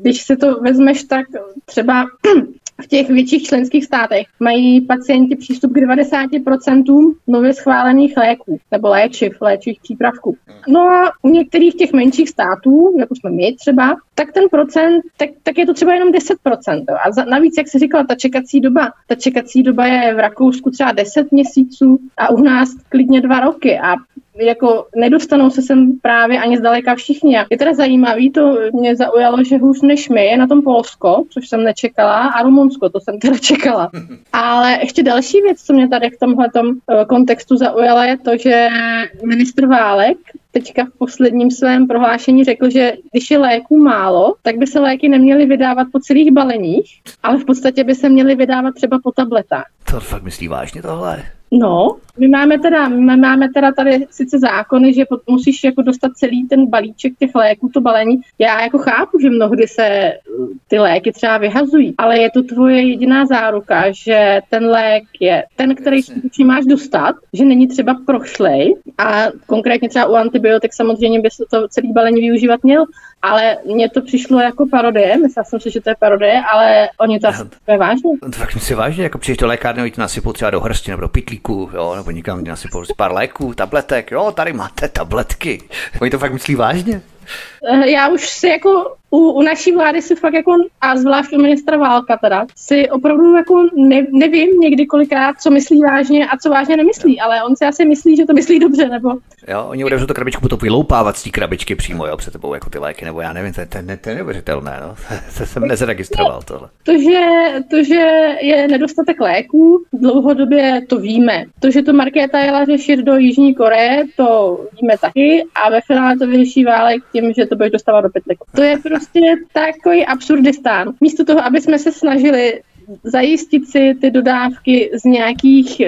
když si to vezmeš, tak třeba (clears throat) v těch větších členských státech mají pacienti přístup k 90% nově schválených léků nebo léčiv, léčivých přípravků. No a u některých těch menších států, jako jsme my třeba, tak ten procent, tak, tak je to třeba jenom 10%. A za, navíc, jak se říkala, ta čekací doba, ta čekací doba je v Rakousku třeba 10 měsíců a u nás klidně dva roky. A jako nedostanou se sem právě ani zdaleka všichni. Je teda zajímavý, to mě zaujalo, že hůř než my je na tom Polsko, což jsem nečekala, a Rumunsko, to jsem teda čekala. (laughs) Ale ještě další věc, co mě tady v tomhle eh, kontextu zaujala, je to, že ministr Válek teďka v posledním svém prohlášení řekl, že když je léků málo, tak by se léky neměly vydávat po celých baleních, ale v podstatě by se měly vydávat třeba po tabletách. To fakt myslí vážně tohle? No, my máme teda, my máme teda tady sice zákony, že musíš jako dostat celý ten balíček těch léků, to balení. Já jako chápu, že mnohdy se uh, ty léky třeba vyhazují, ale je to tvoje jediná záruka, že ten lék je ten, který skutečně máš dostat, že není třeba prošlej a konkrétně třeba u antibiotik samozřejmě by se to celý balení využívat měl, ale mně to přišlo jako parodie, myslela jsem si, že to je parodie, ale oni to asi vážně. To fakt si vážně, jako přijdeš do lékárny, oni to nasypou třeba do hrsti nebo do pitlíku, jo, nebo někam nasypou pár léků, tabletek, jo, tady máte tabletky. Oni to fakt myslí vážně? Eh, já už si jako u, u naší vlády si fakt jako, a zvlášť u ministra Válka teda, si opravdu jako ne, nevím někdy kolikrát, co myslí vážně a co vážně nemyslí, ale on si asi myslí, že to myslí dobře, nebo... Jo, oni otevřou tu krabičku, to vyloupávat z té krabičky přímo, jo, před tebou jako ty léky, nebo já nevím, to, to, to, to je neuvěřitelné, no. (laughs) to jsem nezaregistroval tohle. To že, to, že je nedostatek léků, dlouhodobě to víme. To, že to Markéta jela řešit do Jižní Koreje, to víme taky a ve finále to vyřeší válek tím, že to budeš dostávat do pytliku. To je prostě takový absurdistán. Místo toho, aby jsme se snažili zajistit si ty dodávky z nějakých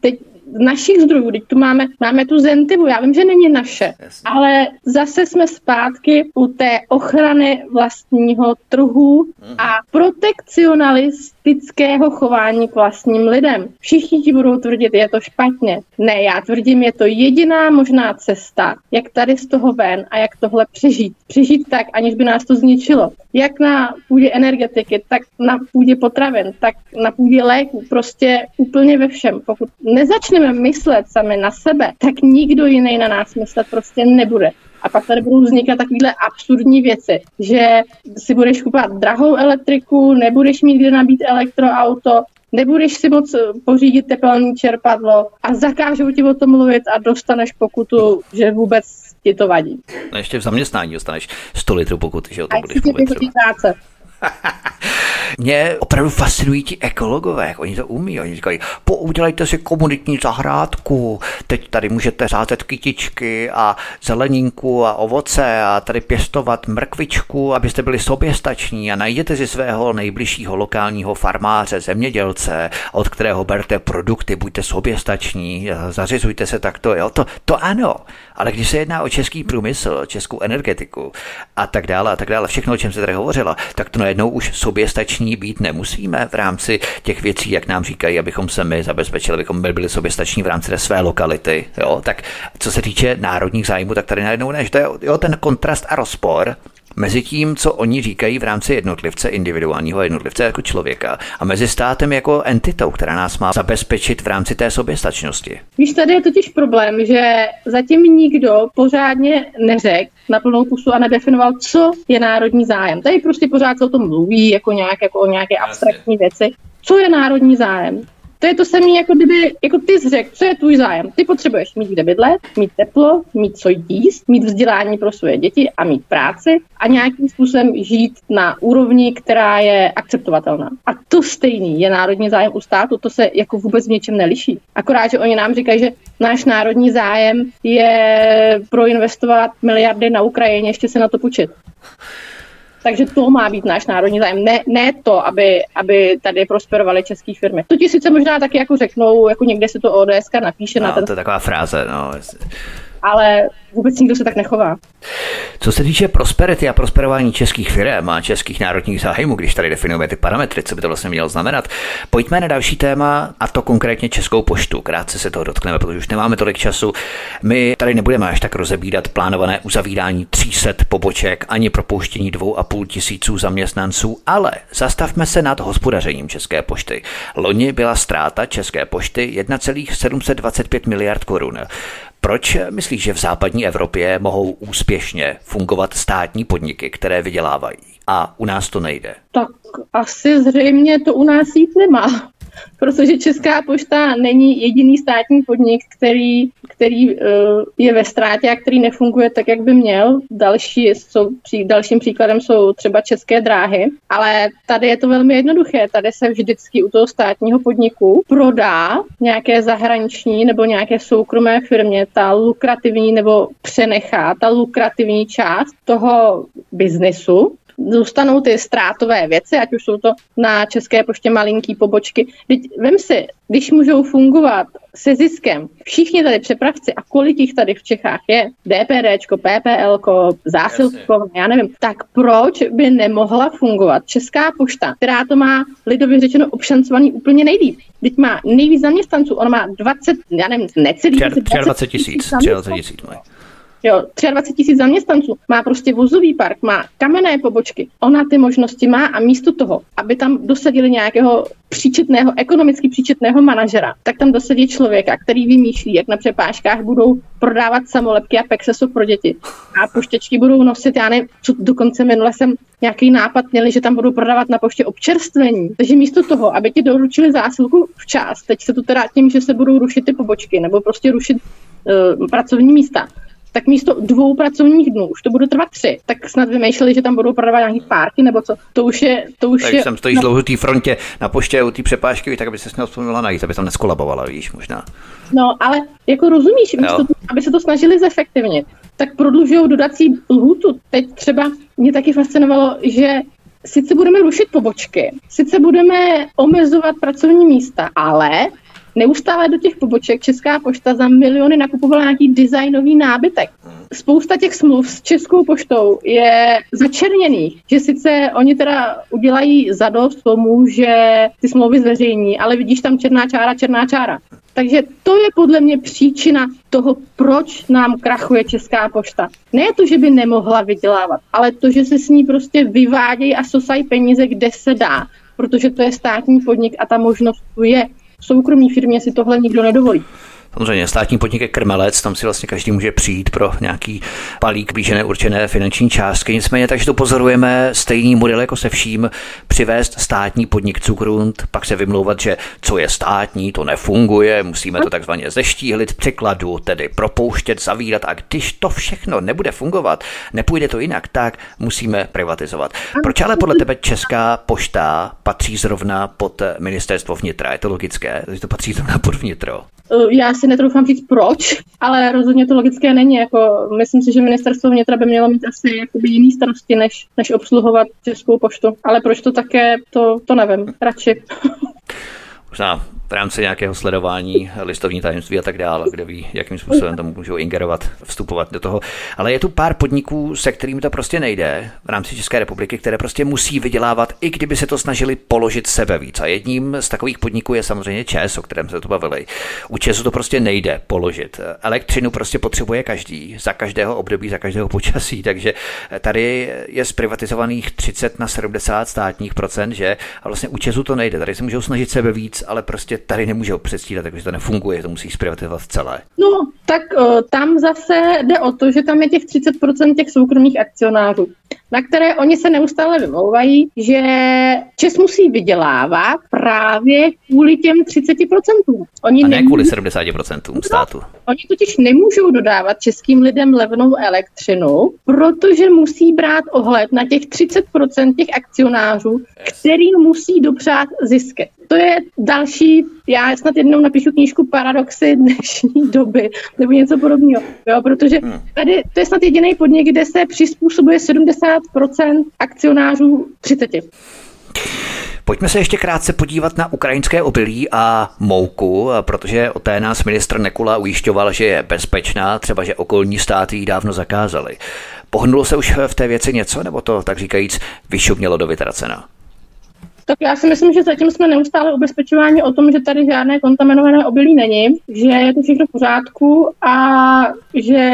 teď našich zdrojů, teď tu máme, máme tu Zentivu, já vím, že není naše, Jasně. ale zase jsme zpátky u té ochrany vlastního trhu mhm. a protekcionalistického chování k vlastním lidem. Všichni ti budou tvrdit, je to špatně. Ne, já tvrdím, je to jediná možná cesta, jak tady z toho ven a jak tohle přežít. Přežít tak, aniž by nás to zničilo. Jak na půdě energetiky, tak na půdě potravin, tak na půdě léků, prostě úplně ve všem. Pokud nezačneme myslet sami na sebe, tak nikdo jiný na nás myslet prostě nebude. A pak tady budou vznikat takovéhle absurdní věci, že si budeš kupovat drahou elektriku, nebudeš mít kde nabít elektroauto, nebudeš si moc pořídit tepelné čerpadlo a zakážou ti o tom mluvit a dostaneš pokutu, že vůbec ti to vadí. No ještě v zaměstnání dostaneš 100 litrů pokuty, že o tom budeš mluvit. Práce. (laughs) Mě opravdu fascinují ti ekologové, jak oni to umí. Oni říkají, udělejte si komunitní zahrádku, teď tady můžete sázet kytičky a zeleninku a ovoce a tady pěstovat mrkvičku, abyste byli soběstační a najděte si svého nejbližšího lokálního farmáře, zemědělce, od kterého berte produkty, buďte soběstační, zařizujte se takto, jo, to, to ano. Ale když se jedná o český průmysl, českou energetiku a tak dále a tak dále, všechno, o čem se tady hovořila, tak to najednou už soběstační být nemusíme v rámci těch věcí, jak nám říkají, abychom se my zabezpečili, abychom byli soběstační v rámci své lokality. Jo? Tak co se týče národních zájmů, tak tady najednou ne, že to je jo, ten kontrast a rozpor mezi tím, co oni říkají v rámci jednotlivce, individuálního jednotlivce jako člověka a mezi státem jako entitou, která nás má zabezpečit v rámci té soběstačnosti. Víš, tady je totiž problém, že zatím nikdo pořádně neřekl na plnou pusu a nedefinoval, co je národní zájem. Tady prostě pořád se o tom mluví jako, nějak, jako o nějaké abstraktní věci. Co je národní zájem? To je to samé, jako kdyby, jako ty jsi řekl, co je tvůj zájem. Ty potřebuješ mít kde bydlet, mít teplo, mít co jíst, mít vzdělání pro svoje děti a mít práci a nějakým způsobem žít na úrovni, která je akceptovatelná. A to stejný je národní zájem u státu, to se jako vůbec v něčem neliší. Akorát, že oni nám říkají, že náš národní zájem je proinvestovat miliardy na Ukrajině, ještě se na to počít. Takže to má být náš národní zájem, ne, ne to, aby, aby tady prosperovaly české firmy. To ti sice možná taky jako řeknou, jako někde se to ODS napíše no, na ten... to je taková fráze, no ale vůbec nikdo se tak nechová. Co se týče prosperity a prosperování českých firm a českých národních zájmů, když tady definujeme ty parametry, co by to vlastně mělo znamenat, pojďme na další téma a to konkrétně Českou poštu. Krátce se toho dotkneme, protože už nemáme tolik času. My tady nebudeme až tak rozebírat plánované uzavírání 300 poboček ani propouštění dvou a půl tisíců zaměstnanců, ale zastavme se nad hospodařením České pošty. Loni byla ztráta České pošty 1,725 miliard korun. Proč myslíš, že v západní Evropě mohou úspěšně fungovat státní podniky, které vydělávají a u nás to nejde? Tak asi zřejmě to u nás jít nemá (laughs) protože Česká pošta není jediný státní podnik, který, který uh, je ve ztrátě a který nefunguje tak, jak by měl. Další jsou, dalším příkladem jsou třeba České dráhy, ale tady je to velmi jednoduché. Tady se vždycky u toho státního podniku prodá nějaké zahraniční nebo nějaké soukromé firmě ta lukrativní nebo přenechá ta lukrativní část toho biznesu zůstanou ty ztrátové věci, ať už jsou to na České poště malinký pobočky. Teď vem si, když můžou fungovat se ziskem všichni tady přepravci a kolik jich tady v Čechách je, DPDčko, PPLko, zásilko, já nevím, tak proč by nemohla fungovat Česká pošta, která to má lidově řečeno obšancovaný úplně nejlíp. Teď má nejvíc zaměstnanců, on má 20, já nevím, necelý 23 tisíc, 23 tisíc jo, 23 tisíc zaměstnanců, má prostě vozový park, má kamenné pobočky. Ona ty možnosti má a místo toho, aby tam dosadili nějakého příčetného, ekonomicky příčetného manažera, tak tam dosadí člověka, který vymýšlí, jak na přepážkách budou prodávat samolepky a pexeso pro děti. A poštěčky budou nosit, já nevím, co dokonce minule jsem nějaký nápad měli, že tam budou prodávat na poště občerstvení. Takže místo toho, aby ti doručili zásilku včas, teď se to teda tím, že se budou rušit ty pobočky nebo prostě rušit uh, pracovní místa, tak místo dvou pracovních dnů už to bude trvat tři. Tak snad vymýšleli, že tam budou prodávat nějaký párky nebo co. To už je. To už tak je, jsem stojí no. dlouho té frontě na poště u té přepážky, tak aby se s měl najít, aby tam neskolabovala, víš, možná. No, ale jako rozumíš, místo, aby se to snažili zefektivnit, tak prodlužují dodací lhůtu. Teď třeba mě taky fascinovalo, že sice budeme rušit pobočky, sice budeme omezovat pracovní místa, ale neustále do těch poboček Česká pošta za miliony nakupovala nějaký designový nábytek. Spousta těch smluv s Českou poštou je začerněných, že sice oni teda udělají zadost tomu, že ty smlouvy zveřejní, ale vidíš tam černá čára, černá čára. Takže to je podle mě příčina toho, proč nám krachuje Česká pošta. Ne to, že by nemohla vydělávat, ale to, že se s ní prostě vyvádějí a sosají peníze, kde se dá, protože to je státní podnik a ta možnost tu je. Soukromí firmě si tohle nikdo nedovolí. Samozřejmě státní podnik je krmelec, tam si vlastně každý může přijít pro nějaký palík blížené určené finanční částky. Nicméně, takže to pozorujeme stejný model jako se vším, přivést státní podnik Cukrund, pak se vymlouvat, že co je státní, to nefunguje, musíme to takzvaně zeštíhlit překladu, tedy propouštět, zavírat a když to všechno nebude fungovat, nepůjde to jinak, tak musíme privatizovat. Proč ale podle tebe Česká pošta patří zrovna pod ministerstvo vnitra? Je to logické, že to patří zrovna pod vnitro? Já si netroufám říct proč, ale rozhodně to logické není. Jako, myslím si, že ministerstvo vnitra by mělo mít asi jakoby jiný starosti, než, než obsluhovat Českou poštu. Ale proč to také, to, to nevím. Radši. (laughs) Možná rámci nějakého sledování listovní tajemství a tak dále, kde ví, jakým způsobem tam můžou ingerovat, vstupovat do toho. Ale je tu pár podniků, se kterými to prostě nejde v rámci České republiky, které prostě musí vydělávat, i kdyby se to snažili položit sebe víc. A jedním z takových podniků je samozřejmě ČES, o kterém se to bavili. U ČESu to prostě nejde položit. Elektřinu prostě potřebuje každý, za každého období, za každého počasí, takže tady je zprivatizovaných 30 na 70 státních procent, že a vlastně u ČESu to nejde. Tady se můžou snažit sebe víc, ale prostě tady nemůžou předstírat, takže to nefunguje, to musí zprivatizovat celé. No, tak uh, tam zase jde o to, že tam je těch 30% těch soukromých akcionářů, na které oni se neustále vymlouvají, že Čes musí vydělávat právě kvůli těm 30%. Oni A ne nemůžou... kvůli 70% státu. No, oni totiž nemůžou dodávat českým lidem levnou elektřinu, protože musí brát ohled na těch 30% těch akcionářů, kterým musí dopřát zisky to je další, já snad jednou napíšu knížku Paradoxy dnešní doby, nebo něco podobného, jo, protože hmm. tady to je snad jediný podnik, kde se přizpůsobuje 70% akcionářů 30. Pojďme se ještě krátce podívat na ukrajinské obilí a mouku, protože o té nás ministr Nekula ujišťoval, že je bezpečná, třeba že okolní státy ji dávno zakázaly. Pohnulo se už v té věci něco, nebo to, tak říkajíc, vyšumělo do vytracena? Tak já si myslím, že zatím jsme neustále ubezpečováni o tom, že tady žádné kontaminované obilí není, že je to všechno v pořádku a že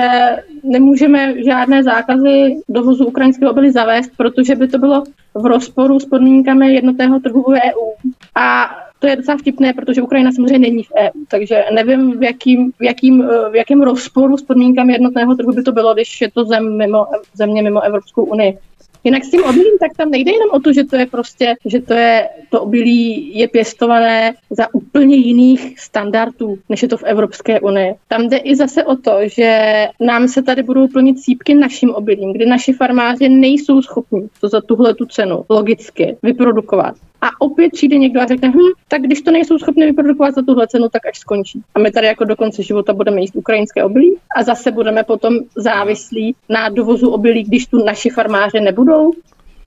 nemůžeme žádné zákazy dovozu ukrajinského obilí zavést, protože by to bylo v rozporu s podmínkami jednotného trhu v EU. A to je docela vtipné, protože Ukrajina samozřejmě není v EU, takže nevím, v jakým, v jakým, v jakém rozporu s podmínkami jednotného trhu by to bylo, když je to zem mimo, země mimo Evropskou unii. Jinak s tím obilím, tak tam nejde jenom o to, že to je prostě, že to je, to obilí je pěstované za úplně jiných standardů, než je to v Evropské unii. Tam jde i zase o to, že nám se tady budou plnit sípky naším obilím, kdy naši farmáři nejsou schopni to za tuhle tu cenu logicky vyprodukovat. A opět přijde někdo a řekne, hm, tak když to nejsou schopni vyprodukovat za tuhle cenu, tak až skončí. A my tady jako do konce života budeme jíst ukrajinské obilí a zase budeme potom závislí na dovozu obilí, když tu naši farmáře nebudou.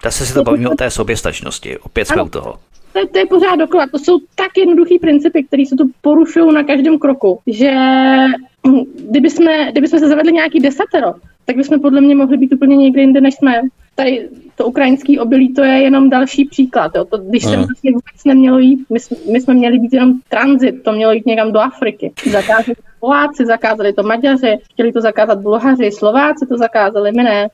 Zase si to bavíme o té soběstačnosti, opět jsme ano. u toho. To je, to je pořád dokola. To jsou tak jednoduché principy, které se tu porušují na každém kroku, že hm, kdyby jsme, kdyby jsme se zavedli nějaký desatero, tak bychom podle mě mohli být úplně někde jinde, než jsme tady to ukrajinské obilí, to je jenom další příklad. Jo. To, když jsem vlastně vůbec nemělo jít, my, my jsme měli být jenom tranzit, to mělo jít někam do Afriky. Zakázali Poláci, zakázali to Maďaři, chtěli to zakázat Bulhaři, Slováci to zakázali, my ne.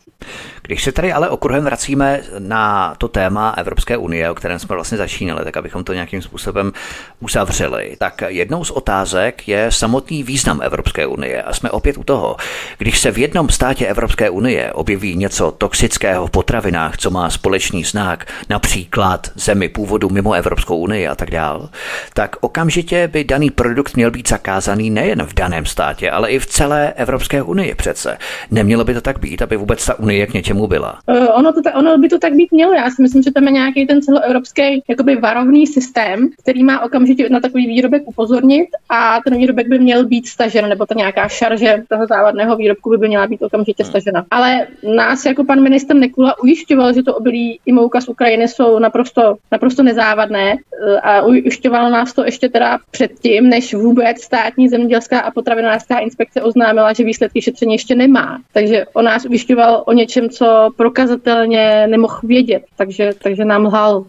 Když se tady ale okruhem vracíme na to téma Evropské unie, o kterém jsme vlastně začínali, tak abychom to nějakým způsobem uzavřeli, tak jednou z otázek je samotný význam Evropské unie a jsme opět u toho. Když se v jednom státě Evropské unie objeví něco toxického potravinách, co má společný znak, například zemi původu mimo Evropskou unii a tak dál, tak okamžitě by daný produkt měl být zakázaný nejen v daném státě, ale i v celé Evropské unii přece. Nemělo by to tak být, aby vůbec ta unie k něčemu byla? Uh, ono, to, ono by to tak být mělo. Já si myslím, že tam je nějaký ten celoevropský jakoby varovný systém, který má okamžitě na takový výrobek upozornit a ten výrobek by měl být stažen, nebo ta nějaká šarže toho závadného výrobku by měla být okamžitě hmm. stažena. Ale nás jako pan ministr Nekula ujišťoval, že to obilí i mouka z Ukrajiny jsou naprosto, naprosto nezávadné. eh, a ujišťovalo nás to ještě teda předtím, než vůbec státní zemědělská a potravinářská inspekce oznámila, že výsledky šetření ještě nemá. Takže o nás ujišťoval o něčem, co prokazatelně nemohl vědět, takže, takže nám lhal.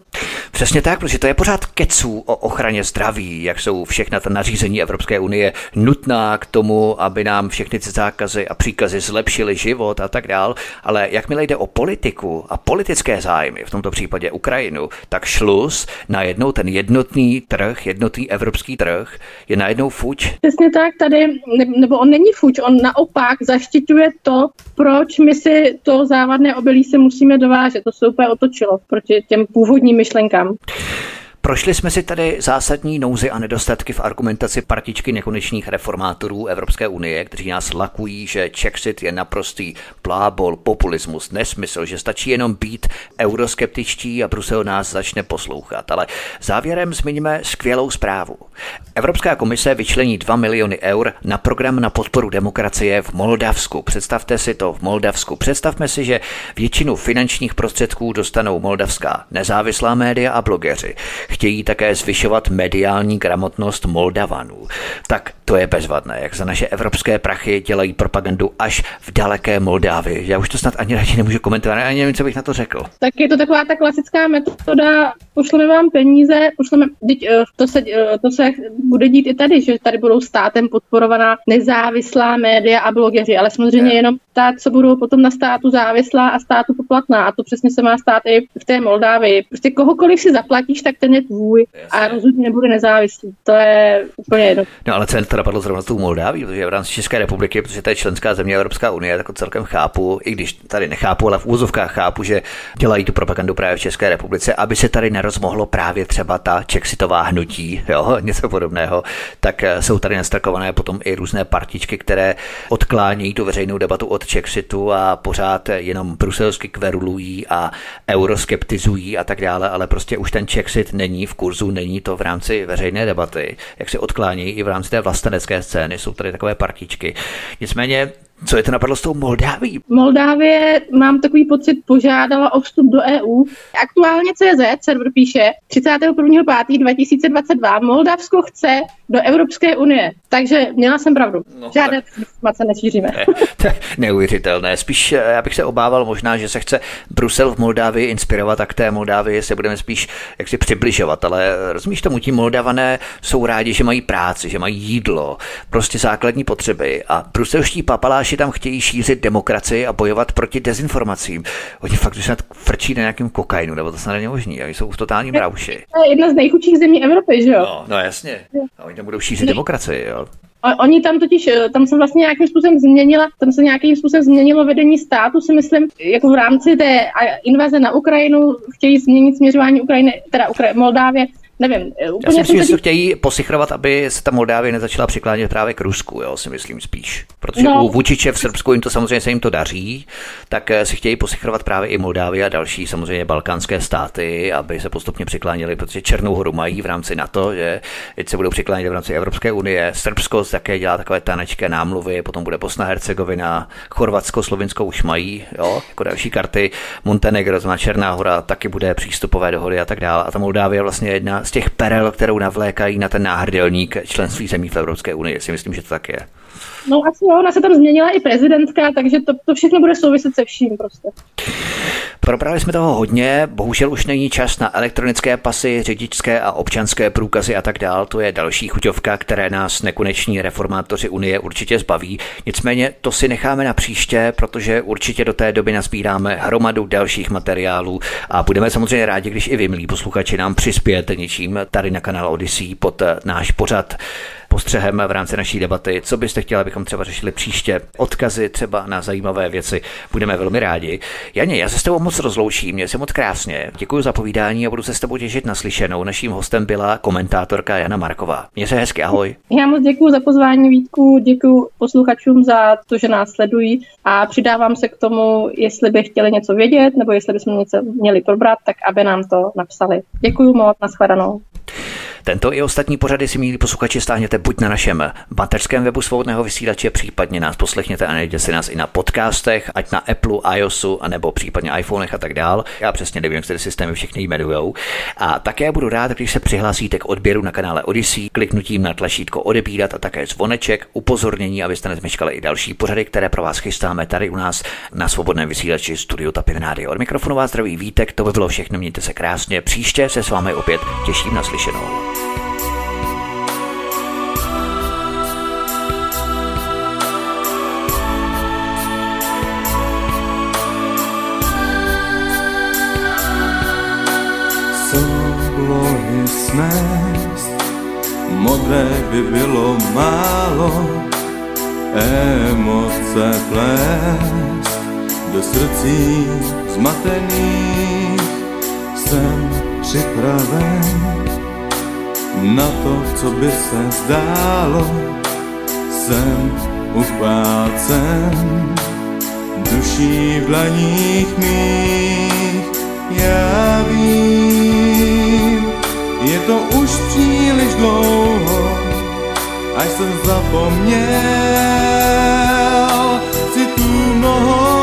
Přesně tak, protože to je pořád keců o ochraně zdraví, jak jsou všechna ta nařízení Evropské unie nutná k tomu, aby nám všechny ty zákazy a příkazy zlepšily život a tak dál. Ale jakmile jde o politiku a politické zájmy, v tomto případě Ukrajinu, tak šlus na jednou ten jednotný trh, jednotný evropský trh je najednou fuč. Přesně tak, tady, nebo on není fuč, on naopak zaštiťuje to, proč my si to závadné obilí se musíme dovážet. To se úplně otočilo proti těm původním myšlenkám. Prošli jsme si tady zásadní nouzy a nedostatky v argumentaci partičky nekonečných reformátorů Evropské unie, kteří nás lakují, že Czechsit je naprostý plábol, populismus, nesmysl, že stačí jenom být euroskeptičtí a Brusel nás začne poslouchat. Ale závěrem zmiňme skvělou zprávu. Evropská komise vyčlení 2 miliony eur na program na podporu demokracie v Moldavsku. Představte si to v Moldavsku. Představme si, že většinu finančních prostředků dostanou moldavská nezávislá média a blogeři chtějí také zvyšovat mediální gramotnost Moldavanů. Tak to je bezvadné, jak za naše evropské prachy dělají propagandu až v daleké Moldávii. Já už to snad ani radši nemůžu komentovat, ani nevím, co bych na to řekl. Tak je to taková ta klasická metoda, pošleme vám peníze, pošleme, eh, to se, eh, to se bude dít i tady, že tady budou státem podporovaná nezávislá média a blogeři, ale samozřejmě jenom ta, co budou potom na státu závislá a státu poplatná. A to přesně se má stát i v té Moldávii. Prostě kohokoliv si zaplatíš, tak ten je tvůj a rozhodně nebude nezávislý. To je úplně jedno. No ale to napadlo zrovna tou Moldáví, protože v rámci České republiky, protože to je členská země Evropská unie, tak celkem chápu, i když tady nechápu, ale v úzovkách chápu, že dělají tu propagandu právě v České republice, aby se tady nerozmohlo právě třeba ta čexitová hnutí, jo, (laughs) něco podobného, tak eh, jsou tady nastakované potom i různé partičky, které odklání tu veřejnou debatu od Chexitu a pořád jenom bruselsky kverulují a euroskeptizují a tak dále, ale prostě už ten Chexit není v kurzu, není to v rámci veřejné debaty, jak se odklání i v rámci té vlastenecké scény, jsou tady takové partičky. Nicméně co je to napadlo s tou Moldáví? Moldávie, mám takový pocit, požádala o vstup do EU. Aktuálně CZ server píše 31.5.2022 Moldavsko chce do Evropské unie. Takže měla jsem pravdu. No, Žádné informace nešíříme. Ne, (laughs) to je neuvěřitelné. Spíš eh, já bych se obával možná, že se chce Brusel v Moldávii inspirovat a k té Moldávii se budeme spíš jaksi přibližovat. Ale eh, rozumíš tomu, ti Moldavané jsou rádi, že mají práci, že mají jídlo, prostě základní potřeby a bruselští papaláši tam chtějí šířit demokracii a bojovat proti dezinformacím. Oni fakt už snad frčí na nějakém kokainu, nebo to snad není možný, oni jsou v totálním rauši. To je jedna z nejchudších zemí Evropy, že jo? No, no jasně. A oni tam budou šířit demokracii, jo. Oni tam totiž, eh, tam se vlastně nějakým způsobem změnila, tam se nějakým způsobem změnilo vedení státu, si myslím, jako v rámci té invaze na Ukrajinu chtějí změnit směřování Ukrajiny, teda Ukra- Moldávie nevím. Eh, úplně Já si myslím, že to chtějí posichrovat, aby se ta Moldávie nezačala přiklánět právě k Rusku, jo, si myslím spíš. Protože no. u Vučiče v Srbsku jim to samozřejmě se jim to daří, tak eh, si chtějí posichrovat právě i Moldávie a další samozřejmě balkánské státy, aby se postupně přikláněli, protože Černou horu mají v rámci NATO, že teď se budou přiklánět v rámci Evropské unie. Srbsko také dělá takové tanečké námluvy, potom bude Bosna Hercegovina, Chorvatsko, Slovinsko už mají, jo, jako další karty. Montenegro, Černá hora, taky bude přístupové dohody a tak dále. A ta Moldávie je vlastně jedna z těch perel, kterou navlékají na ten náhrdelník členství zemí v Evropské unii. Si myslím, že to tak je. No asi jo, ona se tam změnila i prezidentka, takže to, to všechno bude souviset se vším prostě. Probrali jsme toho hodně, bohužel už není čas na elektronické pasy, řidičské a občanské průkazy a tak dál. To je další chuťovka, které nás nekoneční reformátoři Unie určitě zbaví. Nicméně to si necháme na příště, protože určitě do té doby nazbíráme hromadu dalších materiálů a budeme samozřejmě rádi, když i vy, milí posluchači, nám přispějete něčím tady na kanál Odyssey pod náš pořad postřehem v rámci naší debaty. Co byste chtěli, abychom třeba řešili příště? Odkazy třeba na zajímavé věci. Budeme velmi rádi. Janě, já se s tebou moc rozloučím, mě se moc krásně. Děkuji za povídání a budu se s tebou těšit na slyšenou. Naším hostem byla komentátorka Jana Marková. Měj se hezky, ahoj. Já moc děkuji za pozvání Vítku, děkuji posluchačům za to, že nás sledují a přidávám se k tomu, jestli by chtěli něco vědět nebo jestli bychom něco měli probrat, tak aby nám to napsali. Děkuji moc, nashledanou. Tento i ostatní pořady si milí posluchači stáhněte buď na našem mateřském webu svobodného vysílače, případně nás poslechněte a najdete si nás i na podcastech, ať na Apple, iOSu, anebo případně iPhonech a tak dál. Já přesně nevím, které systémy všechny jmenujou. A také budu rád, když se přihlásíte k odběru na kanále Odyssey, kliknutím na tlačítko odebírat a také zvoneček, upozornění, abyste nezmeškali i další pořady, které pro vás chystáme tady u nás na svobodném vysílači Studio Tapin Radio. Od mikrofonu vás zdraví Vítek, to by bylo všechno, mějte se krásně. Příště se s vámi opět těším na slyšenou. Snést, modré by bylo málo, emoce plést do srdcí zmatených. Jsem připraven na to, co by se zdálo, jsem uchvácen duší v dlaních mých. Já vím, je to už příliš dlouho, až jsem zapomněl si tu mnoho.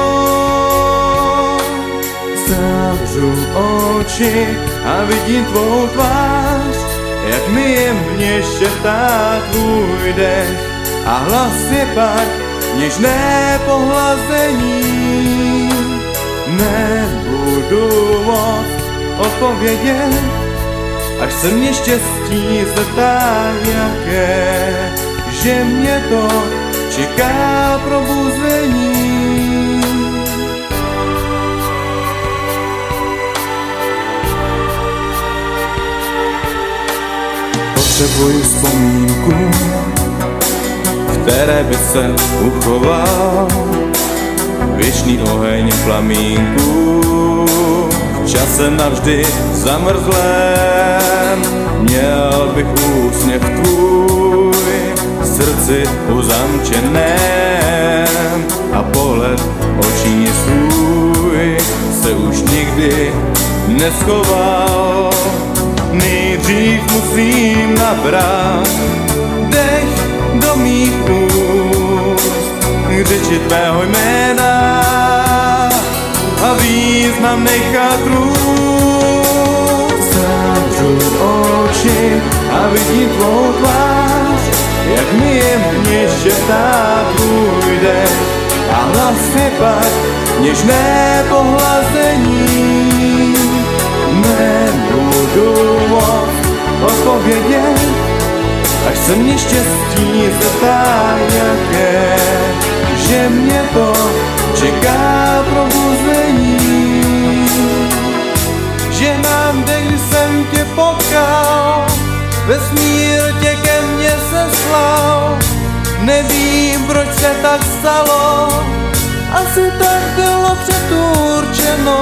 Zavřu oči a vidím tvou tvář, jak mi jemně šeptá tvůj dech a hlas je pak něžné pohlazení. Nebudu moc odpovědět, až se mě štěstí zeptá, jaké, že mě to čeká probuzení. Potřebuji vzpomínku, které by se uchoval věčný oheň plamínku čase navždy zamrzlém. Měl bych úsměv tvůj, srdci uzamčeném a pohled očí svůj se už nikdy neschoval. Nejdřív musím nabrat dech do mých úst, řeči tvého jména a význam nechat růst. Zavřu oči a vidím tvou tvář, jak mi jemně šeptá tvůj dech a hlas je pak něžné pohlazení. Odpovědět, až se štěstí zeptá, jaké, že mě to čeká probuzení. Že nám jde, když jsem tě potkal, vesmír tě ke mně seslal. Nevím, proč se tak stalo, asi tak bylo předurčeno.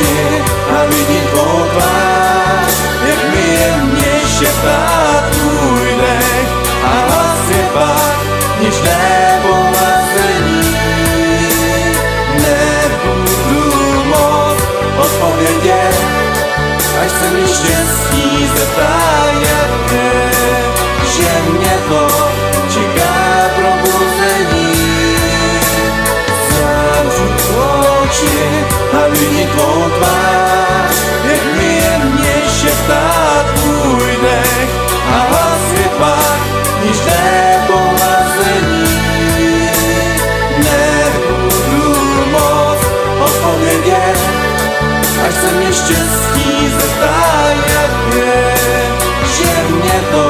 Oči a vidím tvou tvář, jak mi jemně šeptá tvůj dech a hlas je pak nižné pohlazení. Nebudu moc odpovědět, až se mi štěstí zeptá, tvou tvář, jak mi jemně šeptá tvůj dech a hlas je pak nižné pohlazení. Nebudu moc odpovědět, až se mě štěstí zeptá, jak je, že mě to